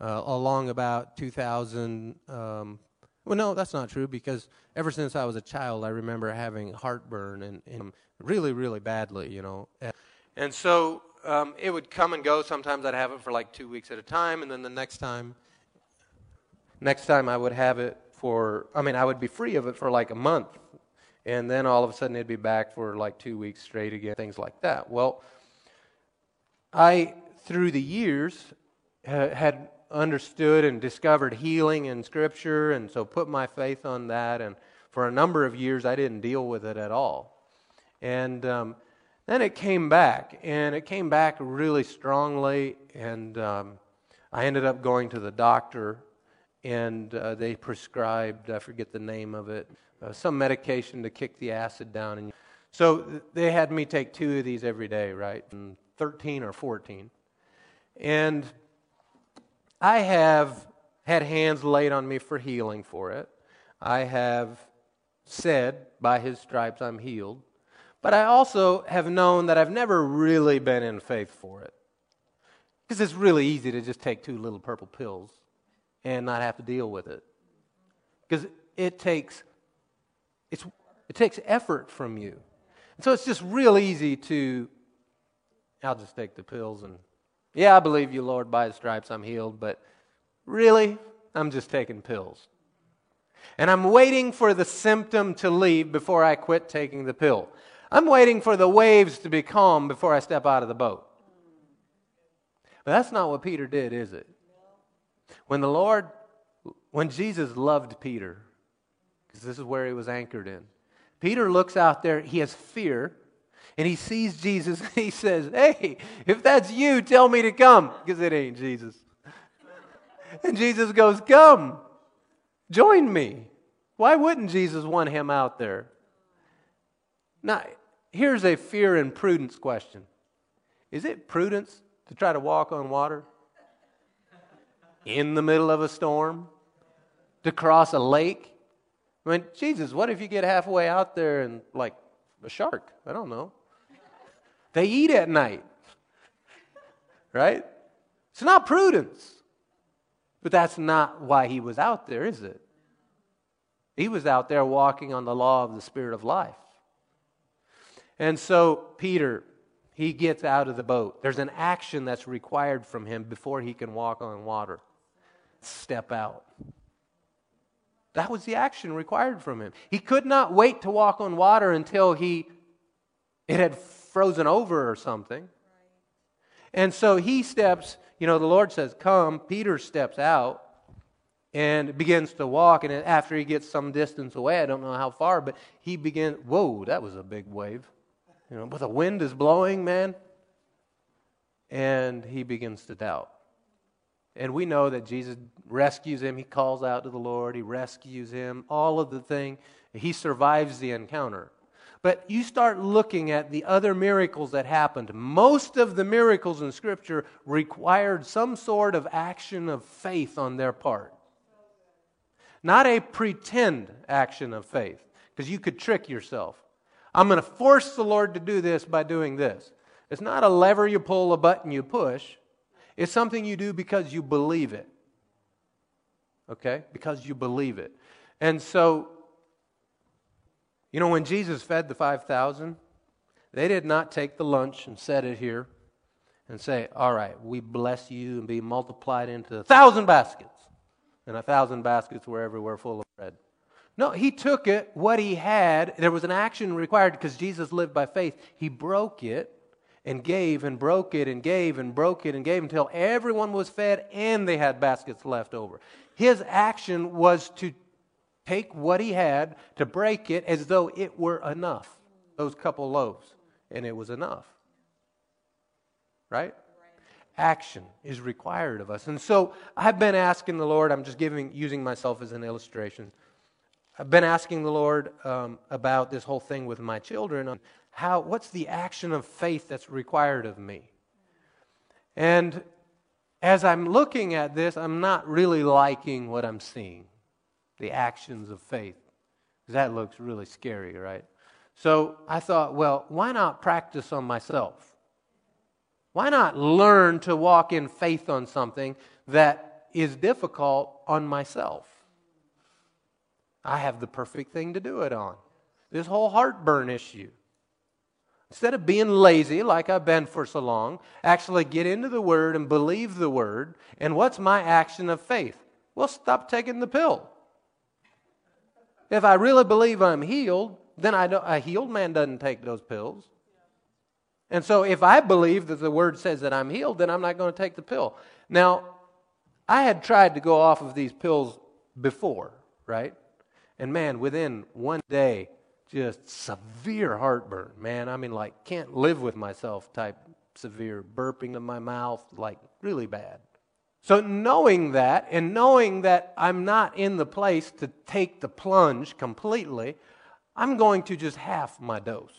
uh, along about 2000. Um, well, no, that's not true because ever since I was a child, I remember having heartburn and, and really, really badly, you know. And so um, it would come and go. Sometimes I'd have it for like two weeks at a time, and then the next time Next time I would have it for, I mean, I would be free of it for like a month. And then all of a sudden it'd be back for like two weeks straight again, things like that. Well, I, through the years, had understood and discovered healing in Scripture, and so put my faith on that. And for a number of years, I didn't deal with it at all. And um, then it came back, and it came back really strongly. And um, I ended up going to the doctor and uh, they prescribed, I forget the name of it, uh, some medication to kick the acid down. And so they had me take two of these every day, right? And 13 or 14. And I have had hands laid on me for healing for it. I have said, by his stripes I'm healed. But I also have known that I've never really been in faith for it. Because it's really easy to just take two little purple pills and not have to deal with it. Because it takes it's, it takes effort from you. And so it's just real easy to I'll just take the pills and yeah, I believe you, Lord, by the stripes I'm healed, but really, I'm just taking pills. And I'm waiting for the symptom to leave before I quit taking the pill. I'm waiting for the waves to be calm before I step out of the boat. But that's not what Peter did, is it? When the Lord, when Jesus loved Peter, because this is where he was anchored in, Peter looks out there, he has fear, and he sees Jesus, and he says, Hey, if that's you, tell me to come, because it ain't Jesus. And Jesus goes, Come, join me. Why wouldn't Jesus want him out there? Now, here's a fear and prudence question Is it prudence to try to walk on water in the middle of a storm? To cross a lake? I mean, Jesus, what if you get halfway out there and, like, a shark? I don't know. They eat at night, right? It's not prudence. But that's not why he was out there, is it? He was out there walking on the law of the Spirit of life. And so, Peter, he gets out of the boat. There's an action that's required from him before he can walk on water. Step out. That was the action required from him. He could not wait to walk on water until he it had frozen over or something. And so he steps, you know, the Lord says, Come. Peter steps out and begins to walk. And after he gets some distance away, I don't know how far, but he begins, whoa, that was a big wave. You know, but the wind is blowing, man. And he begins to doubt. And we know that Jesus rescues him. He calls out to the Lord. He rescues him. All of the thing. He survives the encounter. But you start looking at the other miracles that happened. Most of the miracles in Scripture required some sort of action of faith on their part. Not a pretend action of faith, because you could trick yourself. I'm going to force the Lord to do this by doing this. It's not a lever you pull, a button you push. It's something you do because you believe it. Okay? Because you believe it. And so you know, when Jesus fed the 5,000, they did not take the lunch and set it here and say, All right, we bless you and be multiplied into a thousand baskets. And a thousand baskets were everywhere full of bread. No, he took it, what he had. There was an action required because Jesus lived by faith. He broke it and gave and broke it and gave and broke it and gave until everyone was fed and they had baskets left over. His action was to take what he had to break it as though it were enough, those couple loaves, and it was enough. Right? Action is required of us. And so I've been asking the Lord, I'm just giving, using myself as an illustration. I've been asking the Lord um, about this whole thing with my children. How, what's the action of faith that's required of me? And as I'm looking at this, I'm not really liking what I'm seeing the actions of faith. That looks really scary, right? So I thought, well, why not practice on myself? Why not learn to walk in faith on something that is difficult on myself? I have the perfect thing to do it on. This whole heartburn issue. Instead of being lazy like I've been for so long, actually get into the Word and believe the Word. And what's my action of faith? Well, stop taking the pill. If I really believe I'm healed, then I don't, a healed man doesn't take those pills. And so if I believe that the word says that I'm healed, then I'm not going to take the pill. Now, I had tried to go off of these pills before, right? And man, within one day, just severe heartburn. Man, I mean, like, can't live with myself type severe burping in my mouth, like, really bad. So, knowing that and knowing that I'm not in the place to take the plunge completely, I'm going to just half my dose.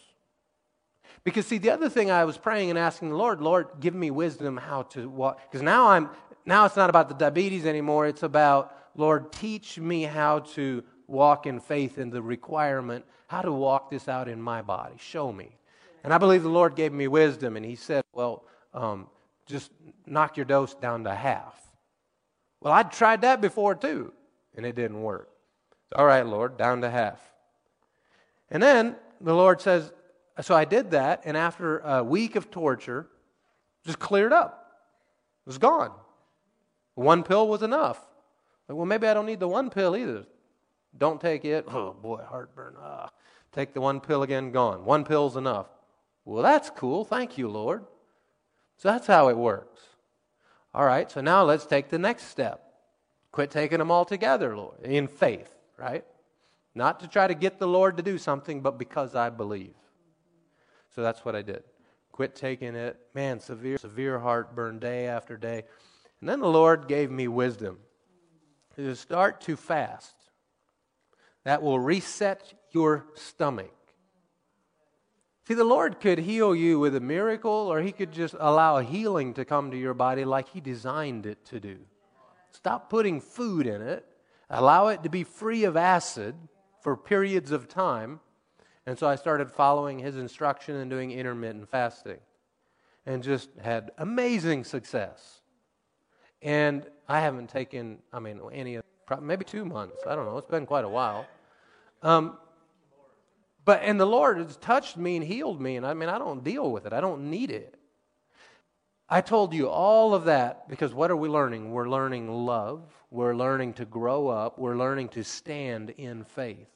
Because, see, the other thing I was praying and asking the Lord, Lord, give me wisdom how to walk. Because now I'm, now it's not about the diabetes anymore. It's about, Lord, teach me how to walk in faith in the requirement, how to walk this out in my body. Show me. And I believe the Lord gave me wisdom, and He said, well, um, just knock your dose down to half. Well, I'd tried that before too, and it didn't work. All right, Lord, down to half. And then the Lord says, so I did that, and after a week of torture, just cleared up. It was gone. One pill was enough. Well, maybe I don't need the one pill either. Don't take it. Oh boy, heartburn. Ah. Take the one pill again, gone. One pill's enough. Well, that's cool. Thank you, Lord. So that's how it works. All right, so now let's take the next step. Quit taking them all together, Lord, in faith, right? Not to try to get the Lord to do something, but because I believe. So that's what I did. Quit taking it. Man, severe, severe heartburn day after day. And then the Lord gave me wisdom to start to fast. That will reset your stomach. See, the Lord could heal you with a miracle, or He could just allow a healing to come to your body like He designed it to do. Stop putting food in it, allow it to be free of acid for periods of time. And so I started following His instruction and doing intermittent fasting and just had amazing success. And I haven't taken, I mean, any, maybe two months. I don't know. It's been quite a while. Um, but, and the Lord has touched me and healed me. And I mean, I don't deal with it, I don't need it. I told you all of that because what are we learning? We're learning love. We're learning to grow up. We're learning to stand in faith.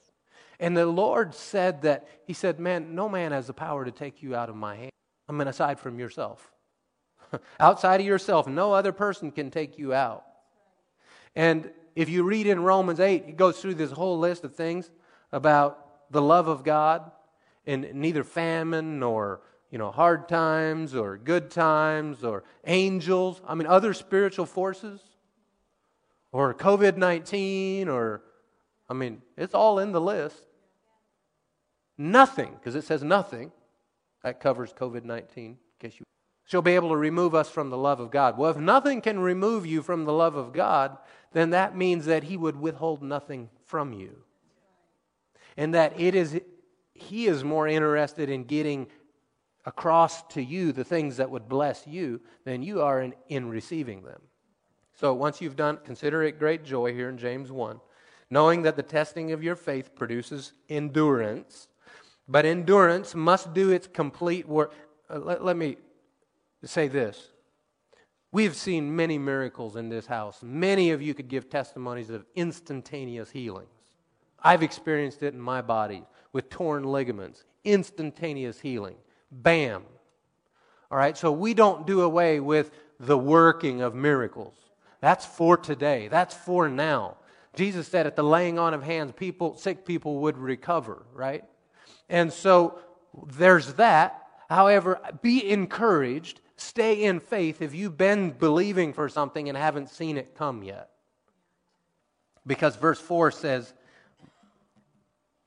And the Lord said that, He said, Man, no man has the power to take you out of my hand. I mean, aside from yourself. Outside of yourself, no other person can take you out. And if you read in Romans 8, it goes through this whole list of things about the love of God, and neither famine nor you know hard times or good times or angels, I mean other spiritual forces or COVID-19 or I mean, it's all in the list. Nothing, because it says nothing that covers COVID 19, in case you. She'll be able to remove us from the love of God. Well, if nothing can remove you from the love of God, then that means that He would withhold nothing from you. And that it is, He is more interested in getting across to you the things that would bless you than you are in, in receiving them. So once you've done, consider it great joy here in James 1, knowing that the testing of your faith produces endurance but endurance must do its complete work. Uh, let, let me say this. We have seen many miracles in this house. Many of you could give testimonies of instantaneous healings. I've experienced it in my body with torn ligaments, instantaneous healing. Bam. All right, so we don't do away with the working of miracles. That's for today. That's for now. Jesus said at the laying on of hands, people, sick people would recover, right? And so there's that. However, be encouraged. Stay in faith if you've been believing for something and haven't seen it come yet. Because verse 4 says,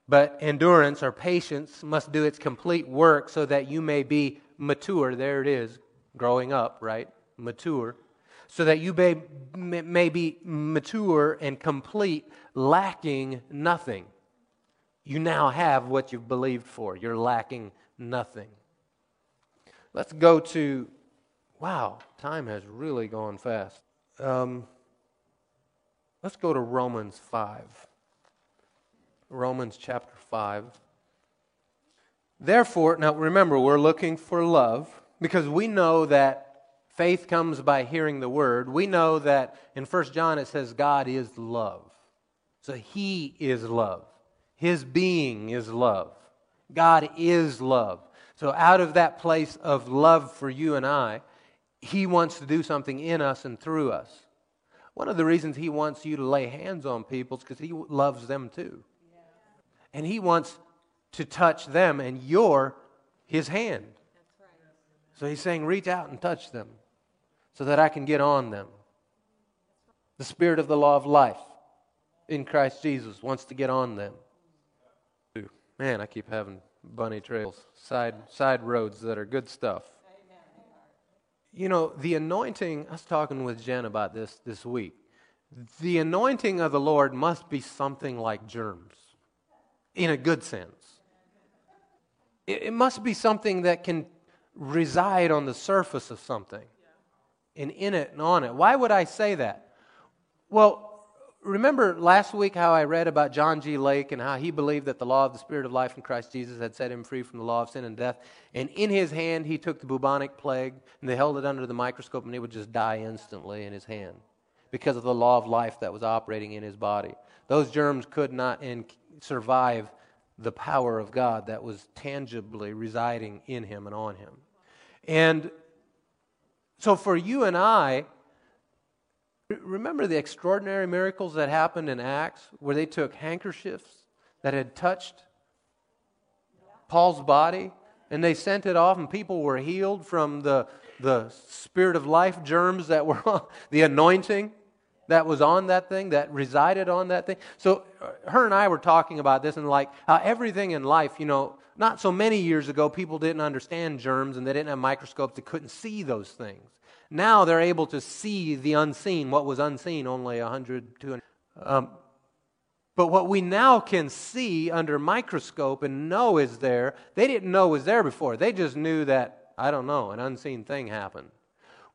But endurance or patience must do its complete work so that you may be mature. There it is, growing up, right? Mature. So that you may, may be mature and complete, lacking nothing you now have what you've believed for. You're lacking nothing. Let's go to, wow, time has really gone fast. Um, let's go to Romans 5. Romans chapter 5. Therefore, now remember, we're looking for love because we know that faith comes by hearing the word. We know that in 1 John it says God is love. So he is love. His being is love. God is love. So, out of that place of love for you and I, He wants to do something in us and through us. One of the reasons He wants you to lay hands on people is because He loves them too. And He wants to touch them, and you're His hand. So He's saying, reach out and touch them so that I can get on them. The Spirit of the law of life in Christ Jesus wants to get on them. Man, I keep having bunny trails, side, side roads that are good stuff. You know, the anointing, I was talking with Jen about this this week. The anointing of the Lord must be something like germs, in a good sense. It, it must be something that can reside on the surface of something and in it and on it. Why would I say that? Well, remember last week how I read about John G. Lake and how he believed that the law of the Spirit of life in Christ Jesus had set him free from the law of sin and death. And in his hand, he took the bubonic plague and they held it under the microscope and he would just die instantly in his hand because of the law of life that was operating in his body. Those germs could not survive the power of God that was tangibly residing in him and on him. And so for you and I, Remember the extraordinary miracles that happened in Acts where they took handkerchiefs that had touched Paul's body and they sent it off and people were healed from the, the spirit of life germs that were the anointing that was on that thing, that resided on that thing. So uh, her and I were talking about this and like how everything in life, you know, not so many years ago, people didn't understand germs and they didn't have microscopes that couldn't see those things. Now they're able to see the unseen, what was unseen only 100, 200. Um, but what we now can see under microscope and know is there, they didn't know was there before. They just knew that, I don't know, an unseen thing happened.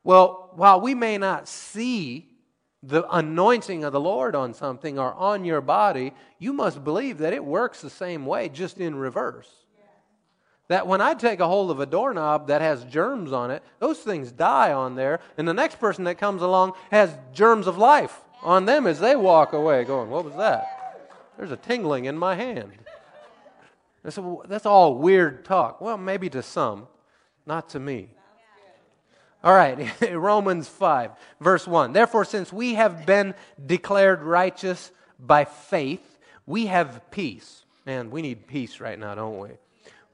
Well, while we may not see the anointing of the Lord on something or on your body, you must believe that it works the same way, just in reverse. That when I take a hold of a doorknob that has germs on it, those things die on there, and the next person that comes along has germs of life on them as they walk away, going, What was that? There's a tingling in my hand. That's, that's all weird talk. Well, maybe to some, not to me. All right, Romans 5, verse 1. Therefore, since we have been declared righteous by faith, we have peace. Man, we need peace right now, don't we?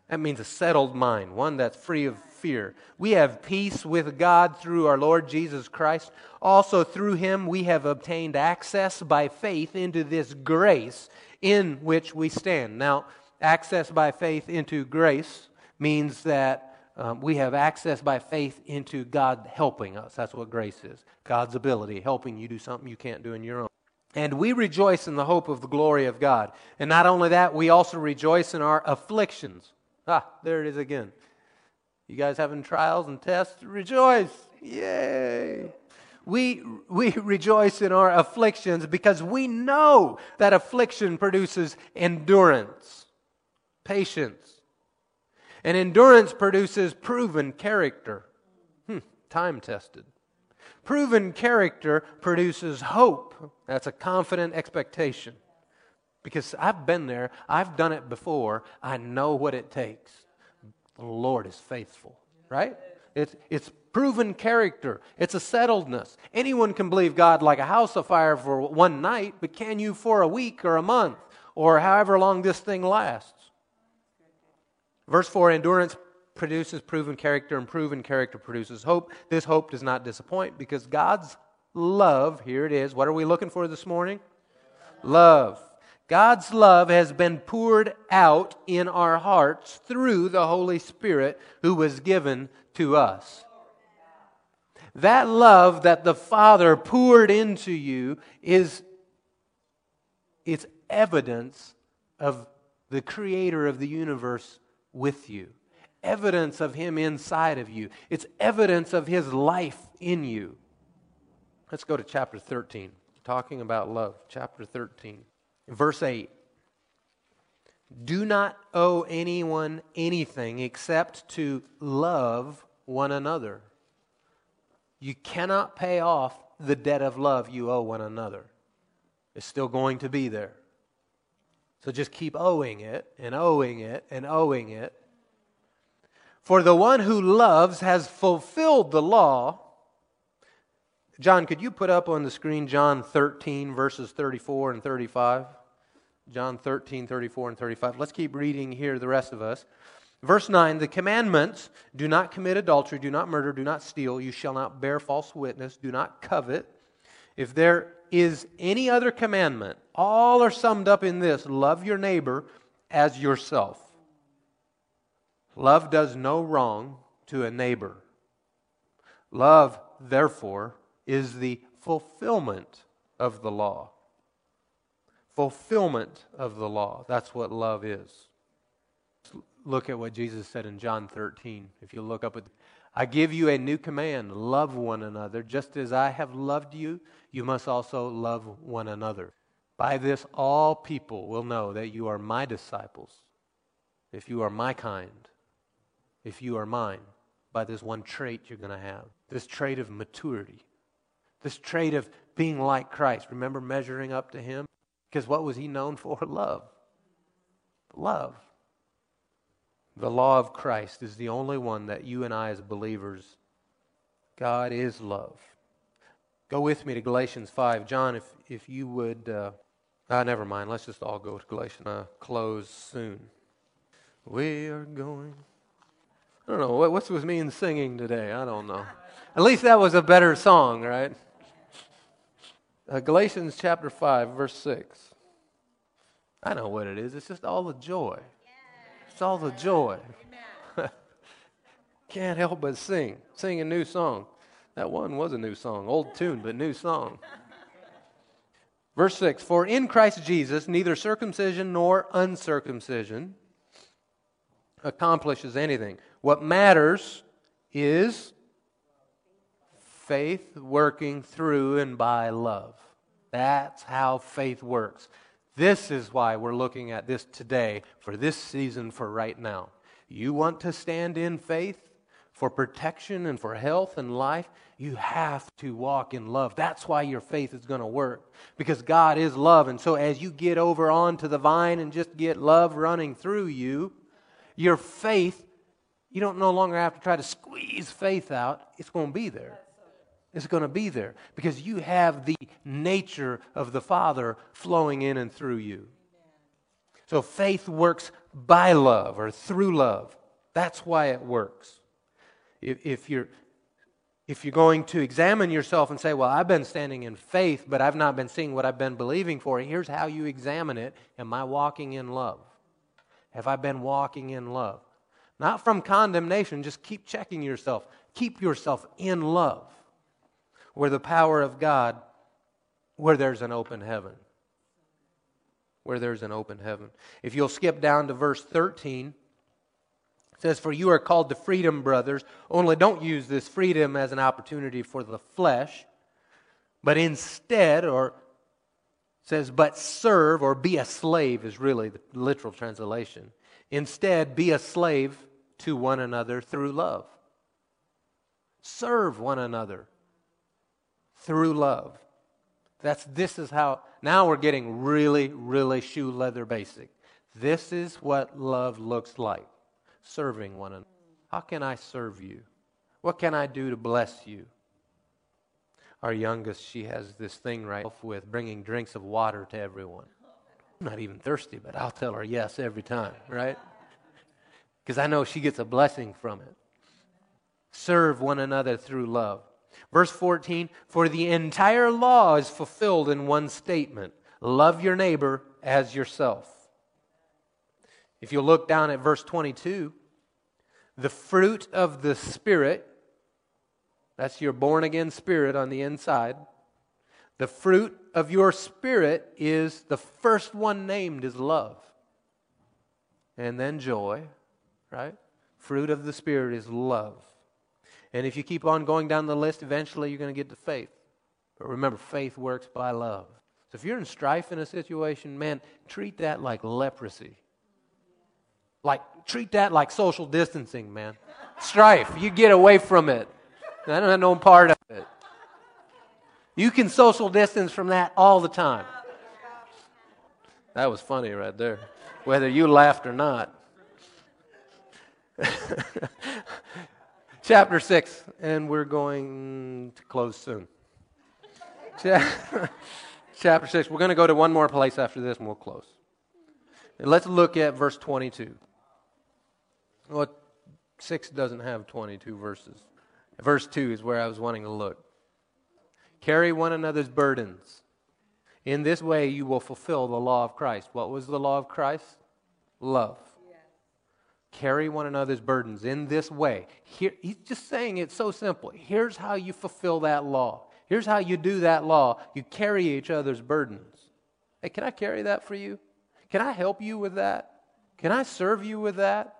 That means a settled mind, one that's free of fear. We have peace with God through our Lord Jesus Christ. Also, through him, we have obtained access by faith into this grace in which we stand. Now, access by faith into grace means that um, we have access by faith into God helping us. That's what grace is God's ability, helping you do something you can't do in your own. And we rejoice in the hope of the glory of God. And not only that, we also rejoice in our afflictions. Ah, there it is again. You guys having trials and tests? Rejoice. Yay. We, we rejoice in our afflictions because we know that affliction produces endurance, patience, and endurance produces proven character. Hmm, time tested. Proven character produces hope. That's a confident expectation. Because I've been there, I've done it before, I know what it takes. The Lord is faithful, right? It's, it's proven character, it's a settledness. Anyone can believe God like a house afire for one night, but can you for a week or a month or however long this thing lasts? Verse 4 endurance produces proven character, and proven character produces hope. This hope does not disappoint because God's love, here it is. What are we looking for this morning? Love. God's love has been poured out in our hearts through the Holy Spirit who was given to us. That love that the Father poured into you is it's evidence of the creator of the universe with you, evidence of Him inside of you. It's evidence of His life in you. Let's go to chapter 13, talking about love. Chapter 13, verse 8. Do not owe anyone anything except to love one another. You cannot pay off the debt of love you owe one another. It's still going to be there. So just keep owing it and owing it and owing it. For the one who loves has fulfilled the law. John, could you put up on the screen John 13, verses 34 and 35? John 13, 34 and 35. Let's keep reading here, the rest of us. Verse 9 The commandments do not commit adultery, do not murder, do not steal, you shall not bear false witness, do not covet. If there is any other commandment, all are summed up in this love your neighbor as yourself. Love does no wrong to a neighbor. Love, therefore, is the fulfillment of the law. Fulfillment of the law. That's what love is. Look at what Jesus said in John 13. If you look up at I give you a new command love one another. Just as I have loved you, you must also love one another. By this, all people will know that you are my disciples, if you are my kind, if you are mine. By this one trait you're going to have this trait of maturity, this trait of being like Christ. Remember measuring up to Him? Because what was He known for? Love. Love. The law of Christ is the only one that you and I, as believers, God is love. Go with me to Galatians 5. John, if, if you would. Uh, ah, never mind. Let's just all go to Galatians. Uh, close soon. We are going. I don't know. What, what's with me in singing today? I don't know. At least that was a better song, right? Uh, Galatians chapter 5, verse 6. I know what it is. It's just all the joy. It's all the joy. Can't help but sing. Sing a new song. That one was a new song. Old tune, but new song. Verse 6 For in Christ Jesus, neither circumcision nor uncircumcision accomplishes anything. What matters is faith working through and by love. That's how faith works. This is why we're looking at this today, for this season, for right now. You want to stand in faith for protection and for health and life? You have to walk in love. That's why your faith is going to work, because God is love. And so, as you get over onto the vine and just get love running through you, your faith, you don't no longer have to try to squeeze faith out, it's going to be there is going to be there because you have the nature of the Father flowing in and through you. So faith works by love or through love. That's why it works. If, if, you're, if you're going to examine yourself and say, Well, I've been standing in faith, but I've not been seeing what I've been believing for, here's how you examine it Am I walking in love? Have I been walking in love? Not from condemnation, just keep checking yourself. Keep yourself in love where the power of God, where there's an open heaven. Where there's an open heaven. If you'll skip down to verse 13, it says, For you are called to freedom, brothers, only don't use this freedom as an opportunity for the flesh, but instead, or says, but serve or be a slave is really the literal translation. Instead, be a slave to one another through love. Serve one another through love. That's this is how now we're getting really, really shoe leather basic. This is what love looks like. Serving one another. How can I serve you? What can I do to bless you? Our youngest, she has this thing right with bringing drinks of water to everyone. I'm not even thirsty, but I'll tell her yes every time, right? Because I know she gets a blessing from it. Serve one another through love. Verse 14 For the entire law is fulfilled in one statement love your neighbor as yourself. If you look down at verse 22, the fruit of the Spirit, that's your born again spirit on the inside. The fruit of your spirit is the first one named is love. And then joy, right? Fruit of the Spirit is love. And if you keep on going down the list, eventually you're going to get to faith. But remember, faith works by love. So if you're in strife in a situation, man, treat that like leprosy. Like, treat that like social distancing, man. Strife, you get away from it. I don't have no part of it. You can social distance from that all the time. That was funny right there, whether you laughed or not. chapter 6, and we're going to close soon. chapter 6. We're going to go to one more place after this, and we'll close. And let's look at verse 22. Well, 6 doesn't have 22 verses. Verse 2 is where I was wanting to look. Carry one another's burdens. In this way, you will fulfill the law of Christ. What was the law of Christ? Love. Carry one another's burdens in this way. Here, he's just saying it so simple. Here's how you fulfill that law. Here's how you do that law. You carry each other's burdens. Hey, can I carry that for you? Can I help you with that? Can I serve you with that?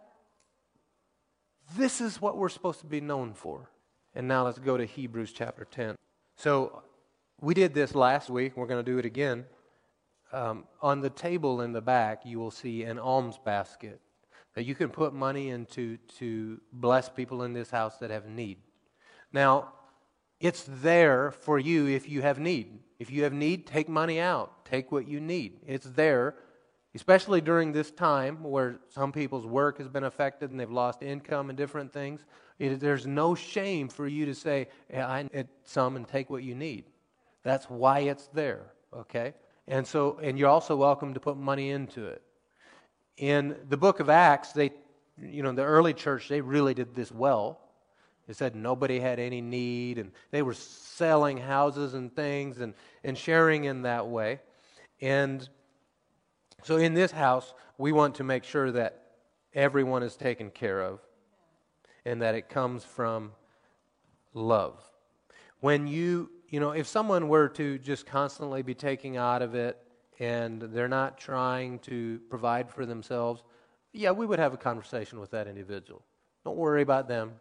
This is what we're supposed to be known for. And now let's go to Hebrews chapter 10. So we did this last week. We're going to do it again. Um, on the table in the back, you will see an alms basket that you can put money into to bless people in this house that have need. Now, it's there for you if you have need. If you have need, take money out. Take what you need. It's there, especially during this time where some people's work has been affected and they've lost income and different things. It, there's no shame for you to say, I need some and take what you need. That's why it's there, okay? And so, and you're also welcome to put money into it in the book of Acts, they, you know, the early church, they really did this well. They said nobody had any need, and they were selling houses and things and, and sharing in that way. And so in this house, we want to make sure that everyone is taken care of and that it comes from love. When you, you know, if someone were to just constantly be taking out of it and they're not trying to provide for themselves, yeah, we would have a conversation with that individual. Don't worry about them.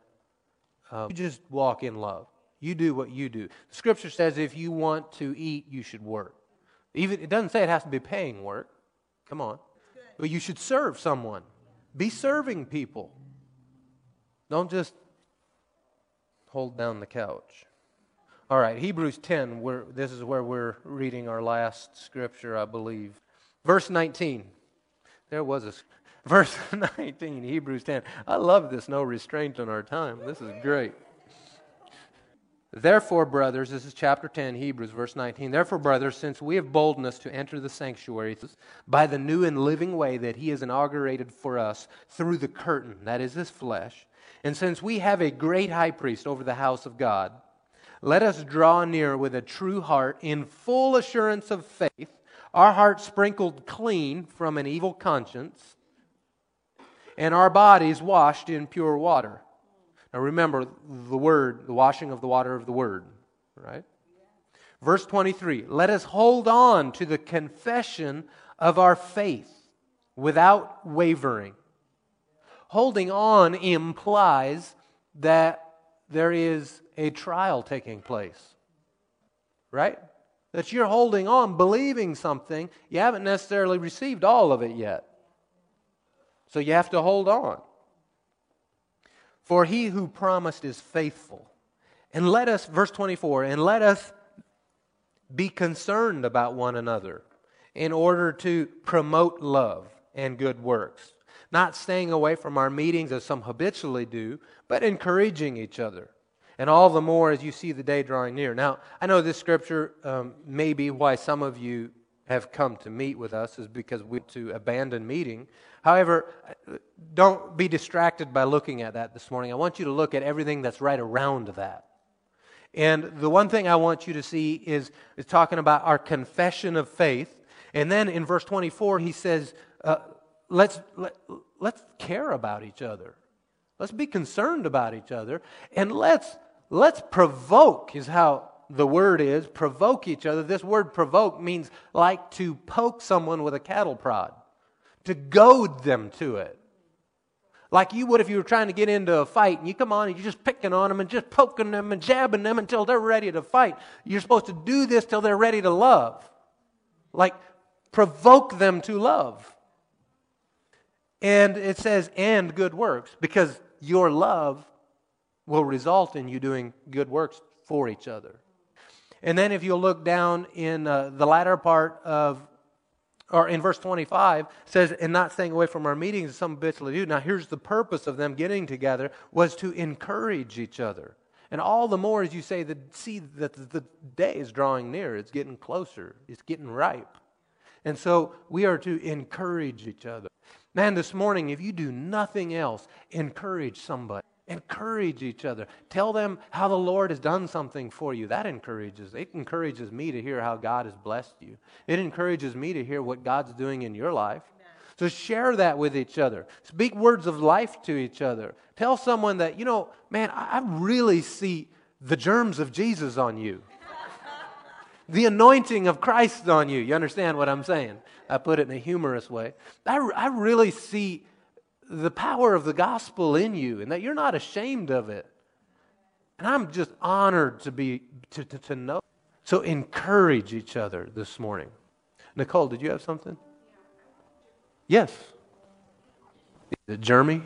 Um, you just walk in love. You do what you do. The scripture says if you want to eat, you should work. Even it doesn't say it has to be paying work. Come on. But you should serve someone. Be serving people. Don't just hold down the couch. All right, Hebrews 10, we this is where we're reading our last scripture, I believe. Verse 19. There was a verse 19, Hebrews 10. I love this no restraint on our time. This is great. Therefore, brothers, this is chapter 10, Hebrews, verse 19. Therefore, brothers, since we have boldness to enter the sanctuary by the new and living way that he has inaugurated for us through the curtain, that is his flesh, and since we have a great high priest over the house of God, let us draw near with a true heart in full assurance of faith, our hearts sprinkled clean from an evil conscience, and our bodies washed in pure water. Now remember the word, the washing of the water of the word, right? Verse 23 Let us hold on to the confession of our faith without wavering. Holding on implies that there is a trial taking place. Right? That you're holding on, believing something, you haven't necessarily received all of it yet. So you have to hold on. For he who promised is faithful. And let us, verse 24, and let us be concerned about one another in order to promote love and good works. Not staying away from our meetings as some habitually do, but encouraging each other and all the more as you see the day drawing near. Now, I know this scripture um, may be why some of you have come to meet with us is because we to abandon meeting. However, don't be distracted by looking at that this morning. I want you to look at everything that's right around that. And the one thing I want you to see is, is talking about our confession of faith. And then in verse 24, he says, uh, let's, let, let's care about each other. Let's be concerned about each other. And let's let's provoke, is how the word is provoke each other. This word provoke means like to poke someone with a cattle prod, to goad them to it. Like you would if you were trying to get into a fight and you come on and you're just picking on them and just poking them and jabbing them until they're ready to fight. You're supposed to do this till they're ready to love. Like provoke them to love. And it says, and good works, because your love will result in you doing good works for each other. And then if you look down in uh, the latter part of, or in verse 25, says, and not staying away from our meetings some habitually do. Now here's the purpose of them getting together was to encourage each other. And all the more as you say that see that the day is drawing near, it's getting closer, it's getting ripe. And so we are to encourage each other. Man, this morning, if you do nothing else, encourage somebody. Encourage each other. Tell them how the Lord has done something for you. That encourages. It encourages me to hear how God has blessed you. It encourages me to hear what God's doing in your life. So share that with each other. Speak words of life to each other. Tell someone that, you know, man, I really see the germs of Jesus on you. the anointing of Christ on you. You understand what I'm saying? I put it in a humorous way. I, I really see the power of the gospel in you and that you're not ashamed of it. And I'm just honored to be to, to, to know. So encourage each other this morning. Nicole, did you have something? Yes. Is it Jeremy?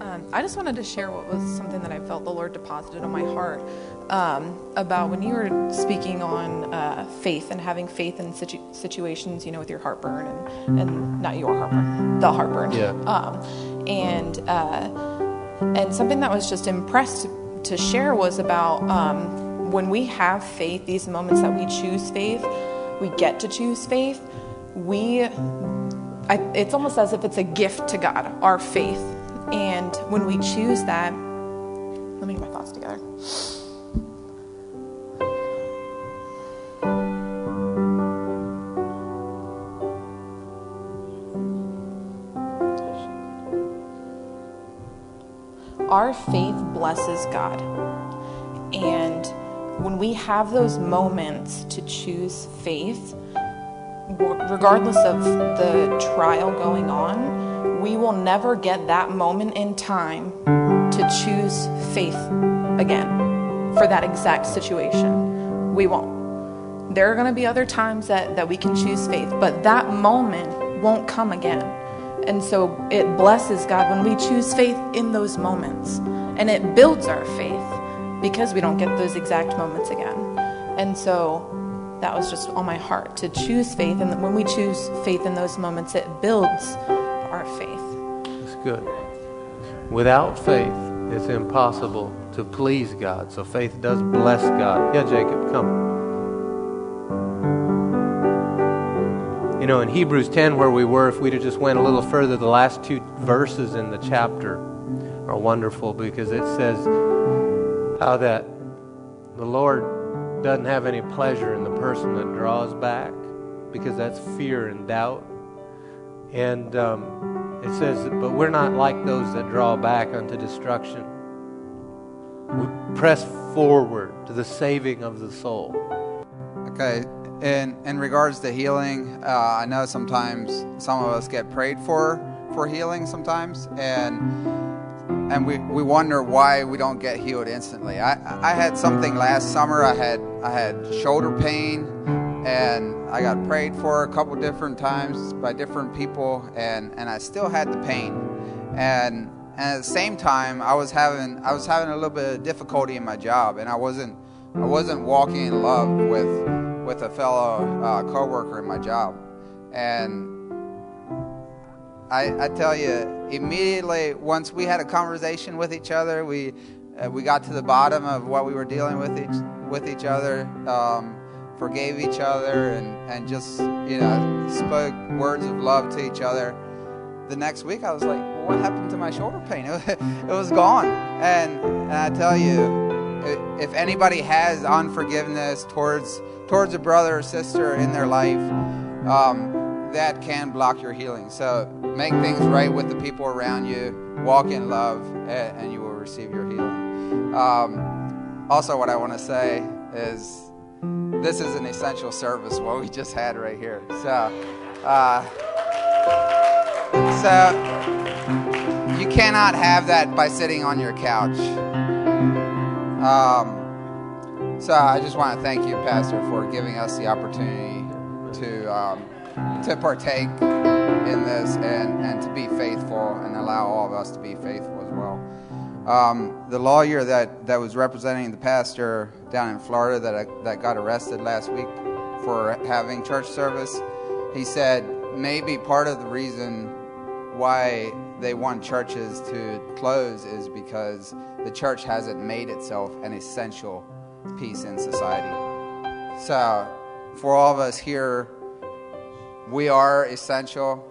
Um, I just wanted to share what was something that I felt the Lord deposited on my heart um, about when you were speaking on uh, faith and having faith in situ- situations, you know, with your heartburn and, and not your heartburn, the heartburn. Yeah. Um, and uh, and something that was just impressed to share was about um, when we have faith, these moments that we choose faith, we get to choose faith. We, I, it's almost as if it's a gift to God, our faith and when we choose that, let me get my thoughts together. Our faith blesses God. And when we have those moments to choose faith, regardless of the trial going on, we will never get that moment in time to choose faith again for that exact situation. We won't. There are going to be other times that, that we can choose faith, but that moment won't come again. And so it blesses God when we choose faith in those moments. And it builds our faith because we don't get those exact moments again. And so that was just on my heart to choose faith. And when we choose faith in those moments, it builds our faith. That's good. Without faith, it's impossible to please God. So faith does bless God. Yeah, Jacob, come. You know, in Hebrews 10, where we were, if we'd have just went a little further, the last two verses in the chapter are wonderful because it says how that the Lord doesn't have any pleasure in the person that draws back because that's fear and doubt. And um, it says, but we're not like those that draw back unto destruction. We press forward to the saving of the soul. Okay, in in regards to healing, uh, I know sometimes some of us get prayed for for healing sometimes, and and we, we wonder why we don't get healed instantly. I, I had something last summer. I had I had shoulder pain, and I got prayed for a couple different times by different people, and, and I still had the pain. And, and at the same time, I was having I was having a little bit of difficulty in my job, and I wasn't I wasn't walking in love with with a fellow uh, coworker in my job, and I, I tell you, immediately once we had a conversation with each other, we uh, we got to the bottom of what we were dealing with each with each other, um, forgave each other, and and just you know spoke words of love to each other. The next week, I was like, "What happened to my shoulder pain? It, was gone." And, and I tell you, if anybody has unforgiveness towards towards a brother or sister in their life. Um, that can block your healing. So make things right with the people around you, walk in love, and, you will receive your healing. Um, also, what I want to say is this is an essential service, what we just had right here. So, uh, so you cannot have that by sitting on your couch. Um, so I just want to thank you, Pastor, for giving us the opportunity to. Um, to partake in this and, and to be faithful and allow all of us to be faithful as well. Um, the lawyer that, that was representing the pastor down in Florida that, that got arrested last week for having church service, he said maybe part of the reason why they want churches to close is because the church hasn't made itself an essential piece in society. So, for all of us here we are essential.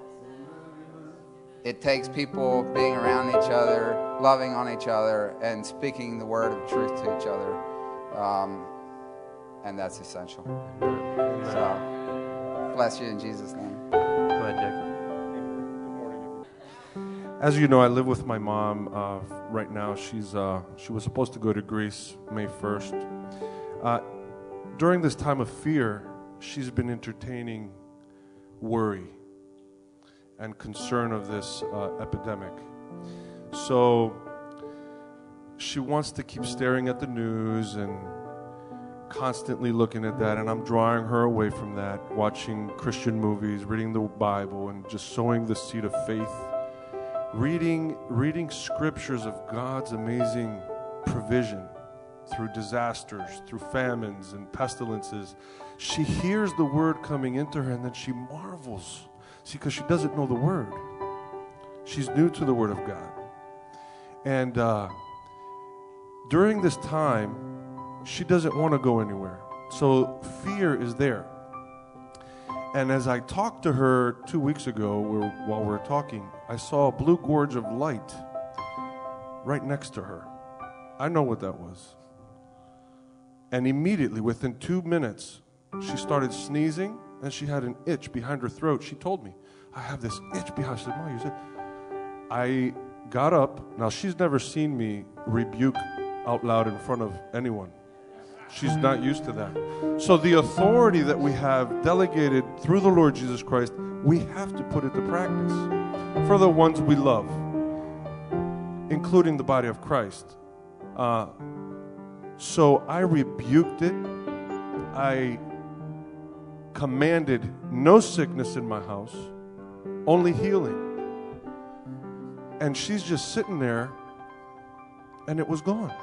It takes people being around each other, loving on each other, and speaking the word of truth to each other. Um, and that's essential. So, bless you in Jesus' name. Go ahead, Jacob. As you know, I live with my mom uh, right now. She's uh, she was supposed to go to Greece May first. Uh, during this time of fear, she's been entertaining worry and concern of this uh, epidemic. So she wants to keep staring at the news and constantly looking at that, and I'm drawing her away from that, watching Christian movies, reading the Bible, and just sowing the seed of faith. Reading, reading scriptures of God's amazing provision through disasters, through famines and pestilences. She hears the word coming into her and then she marvels. See, because she doesn't know the word. She's new to the word of God. And uh, during this time, she doesn't want to go anywhere. So fear is there. And as I talked to her two weeks ago while we were talking, I saw a blue gorge of light right next to her. I know what that was. And immediately, within two minutes, she started sneezing and she had an itch behind her throat. She told me, I have this itch behind. I said, Mom, you said, I got up. Now, she's never seen me rebuke out loud in front of anyone. She's not used to that. So, the authority that we have delegated through the Lord Jesus Christ, we have to put it to practice for the ones we love, including the body of Christ. Uh, so, I rebuked it. I commanded no sickness in my house, only healing. And she's just sitting there, and it was gone.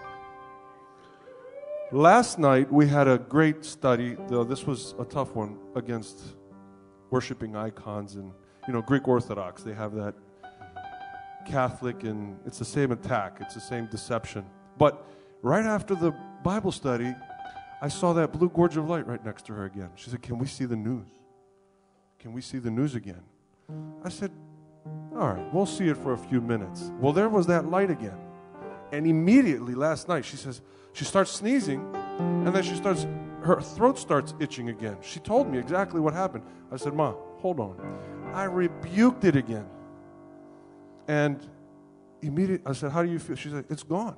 Last night, we had a great study, though this was a tough one, against worshiping icons and, you know, Greek Orthodox. They have that Catholic, and it's the same attack, it's the same deception. But right after the Bible study, I saw that blue gorge of light right next to her again. She said, Can we see the news? Can we see the news again? I said, All right, we'll see it for a few minutes. Well, there was that light again. And immediately last night, she says, She starts sneezing, and then she starts, her throat starts itching again. She told me exactly what happened. I said, Ma, hold on. I rebuked it again. And immediately, I said, How do you feel? She said, It's gone.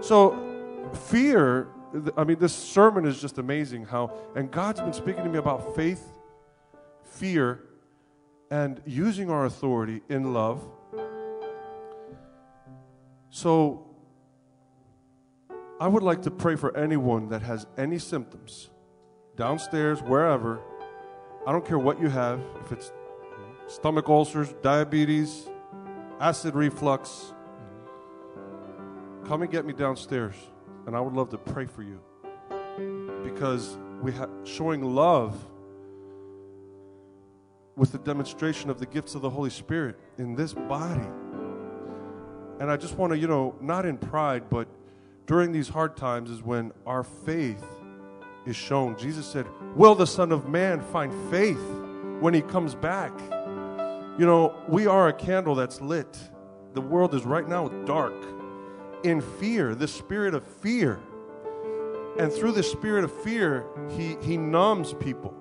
So, fear I mean, this sermon is just amazing how, and God's been speaking to me about faith, fear, and using our authority in love. So, I would like to pray for anyone that has any symptoms, downstairs, wherever. I don't care what you have, if it's stomach ulcers, diabetes, acid reflux. Come and get me downstairs and I would love to pray for you because we have showing love with the demonstration of the gifts of the Holy Spirit in this body. And I just want to, you know, not in pride, but during these hard times is when our faith is shown. Jesus said, Will the Son of Man find faith when he comes back? You know, we are a candle that's lit. The world is right now dark in fear, the spirit of fear. And through the spirit of fear, he, he numbs people.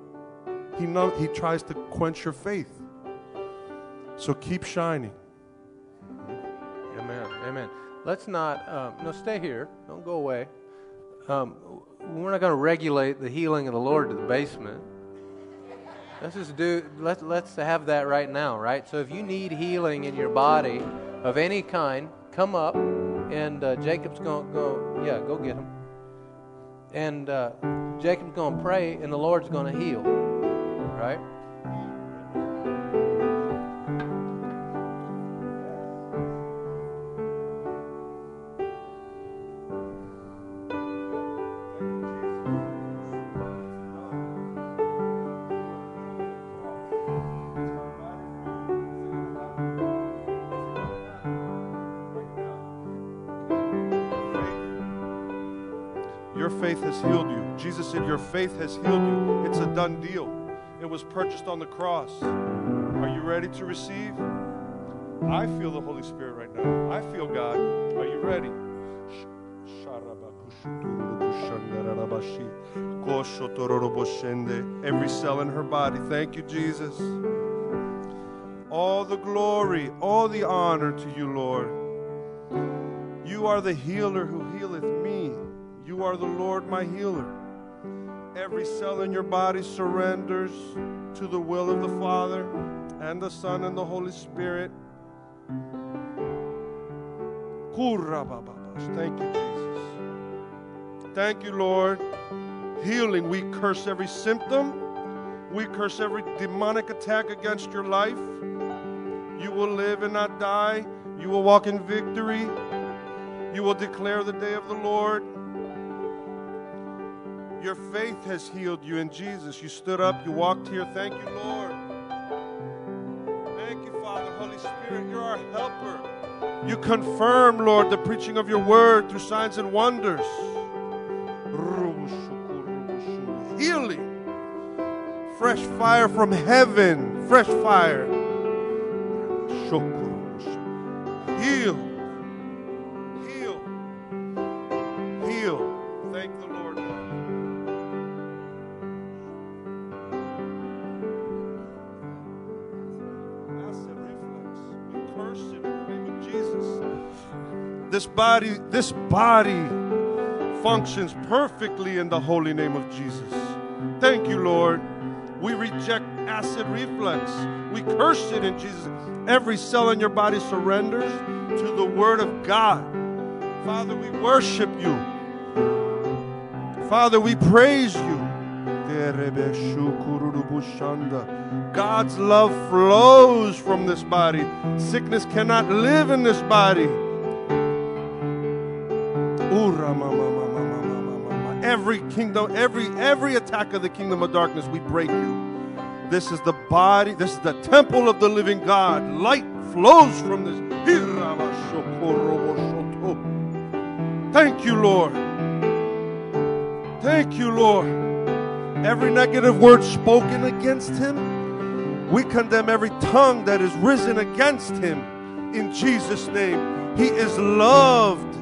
He, numb, he tries to quench your faith. So keep shining. Amen. Amen. Let's not, um, no, stay here. Don't go away. Um, we're not going to regulate the healing of the Lord to the basement. Let's just do, let, let's have that right now, right? So if you need healing in your body of any kind, come up and uh, Jacob's going to go, yeah, go get him. And uh, Jacob's going to pray, and the Lord's going to heal, right? Faith has healed you. It's a done deal. It was purchased on the cross. Are you ready to receive? I feel the Holy Spirit right now. I feel God. Are you ready? Every cell in her body. Thank you, Jesus. All the glory, all the honor to you, Lord. You are the healer who healeth me. You are the Lord, my healer. Every cell in your body surrenders to the will of the Father and the Son and the Holy Spirit. Thank you, Jesus. Thank you, Lord. Healing, we curse every symptom. We curse every demonic attack against your life. You will live and not die. You will walk in victory. You will declare the day of the Lord. Your faith has healed you in Jesus. You stood up, you walked here. Thank you, Lord. Thank you, Father. Holy Spirit, you're our helper. You confirm, Lord, the preaching of your word through signs and wonders. Healing. Fresh fire from heaven. Fresh fire. Body, this body functions perfectly in the holy name of Jesus. Thank you, Lord. We reject acid reflux. We curse it in Jesus. Every cell in your body surrenders to the Word of God. Father, we worship you. Father, we praise you. God's love flows from this body. Sickness cannot live in this body. Every kingdom, every every attack of the kingdom of darkness, we break you. This is the body, this is the temple of the living God. Light flows from this. Thank you, Lord. Thank you, Lord. Every negative word spoken against him, we condemn every tongue that is risen against him in Jesus' name. He is loved.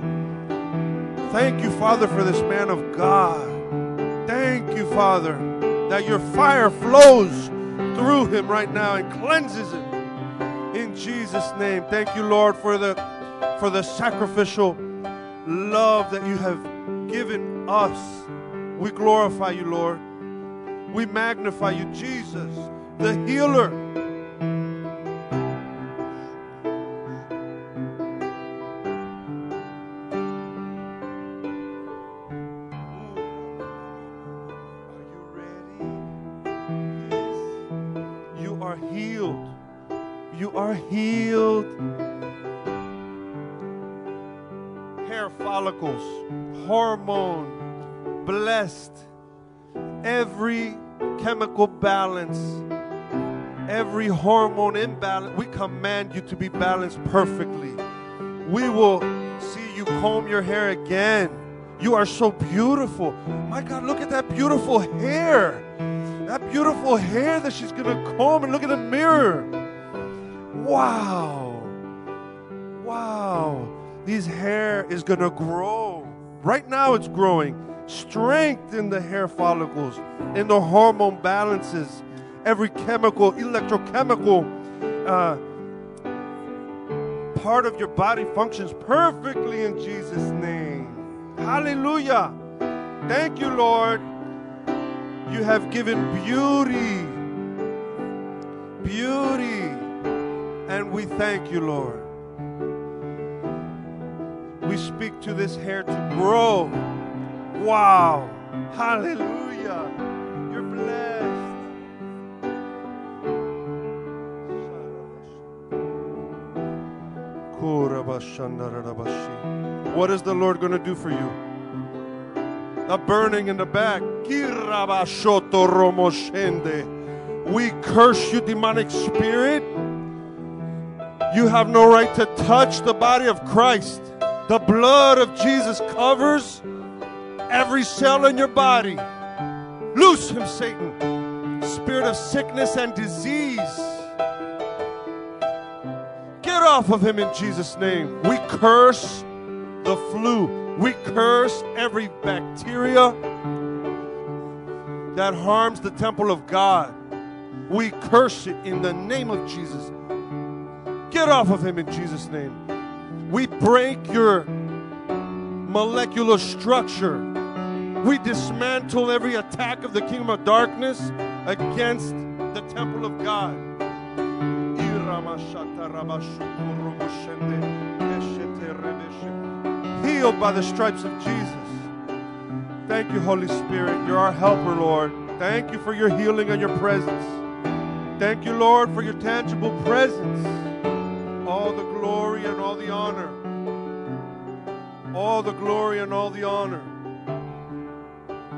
Thank you, Father, for this man of God. Thank you, Father, that your fire flows through him right now and cleanses him. In Jesus' name. Thank you, Lord, for the for the sacrificial love that you have given us. We glorify you, Lord. We magnify you, Jesus, the healer. Follicles, hormone, blessed. Every chemical balance, every hormone imbalance, we command you to be balanced perfectly. We will see you comb your hair again. You are so beautiful. My God, look at that beautiful hair. That beautiful hair that she's going to comb and look in the mirror. Wow. Wow. This hair is going to grow. Right now, it's growing. Strength in the hair follicles, in the hormone balances, every chemical, electrochemical uh, part of your body functions perfectly in Jesus' name. Hallelujah. Thank you, Lord. You have given beauty. Beauty. And we thank you, Lord. Speak to this hair to grow. Wow. Hallelujah. You're blessed. What is the Lord going to do for you? The burning in the back. We curse you, demonic spirit. You have no right to touch the body of Christ. The blood of Jesus covers every cell in your body. Loose him, Satan. Spirit of sickness and disease. Get off of him in Jesus' name. We curse the flu. We curse every bacteria that harms the temple of God. We curse it in the name of Jesus. Get off of him in Jesus' name. We break your molecular structure. We dismantle every attack of the kingdom of darkness against the temple of God. Healed by the stripes of Jesus. Thank you, Holy Spirit. You're our helper, Lord. Thank you for your healing and your presence. Thank you, Lord, for your tangible presence. All the glory and all the honor. All the glory and all the honor.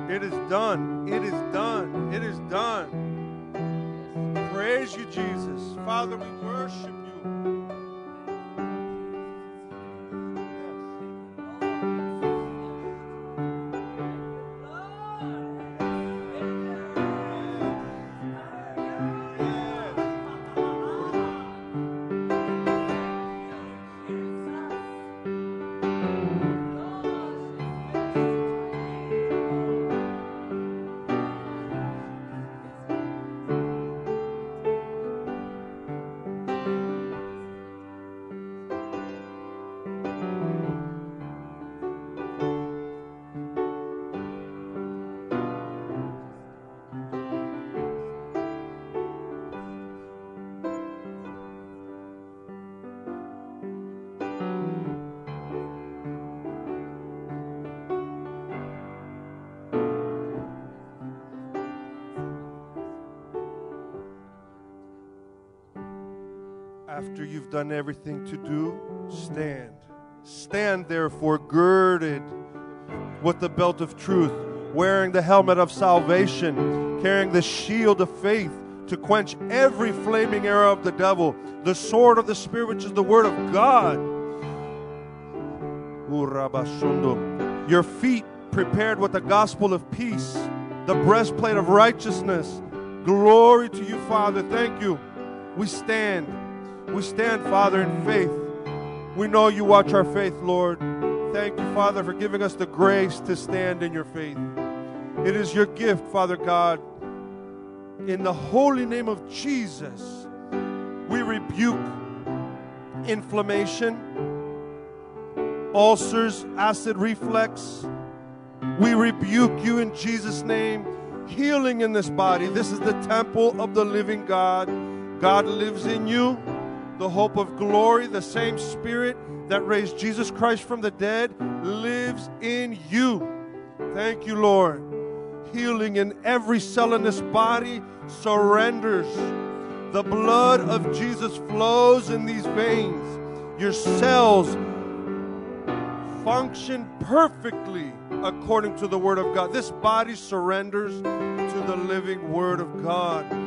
It is done. It is done. It is done. Praise you, Jesus. Father, we worship you. You've done everything to do, stand. Stand therefore girded with the belt of truth, wearing the helmet of salvation, carrying the shield of faith to quench every flaming arrow of the devil, the sword of the Spirit, which is the word of God. Your feet prepared with the gospel of peace, the breastplate of righteousness. Glory to you, Father. Thank you. We stand. We stand, Father, in faith. We know you watch our faith, Lord. Thank you, Father, for giving us the grace to stand in your faith. It is your gift, Father God. In the holy name of Jesus, we rebuke inflammation, ulcers, acid reflux. We rebuke you in Jesus' name. Healing in this body. This is the temple of the living God. God lives in you, the hope of glory, the same spirit that raised Jesus Christ from the dead lives in you. Thank you, Lord. Healing in every cell in this body surrenders. The blood of Jesus flows in these veins. Your cells function perfectly according to the Word of God. This body surrenders to the living Word of God.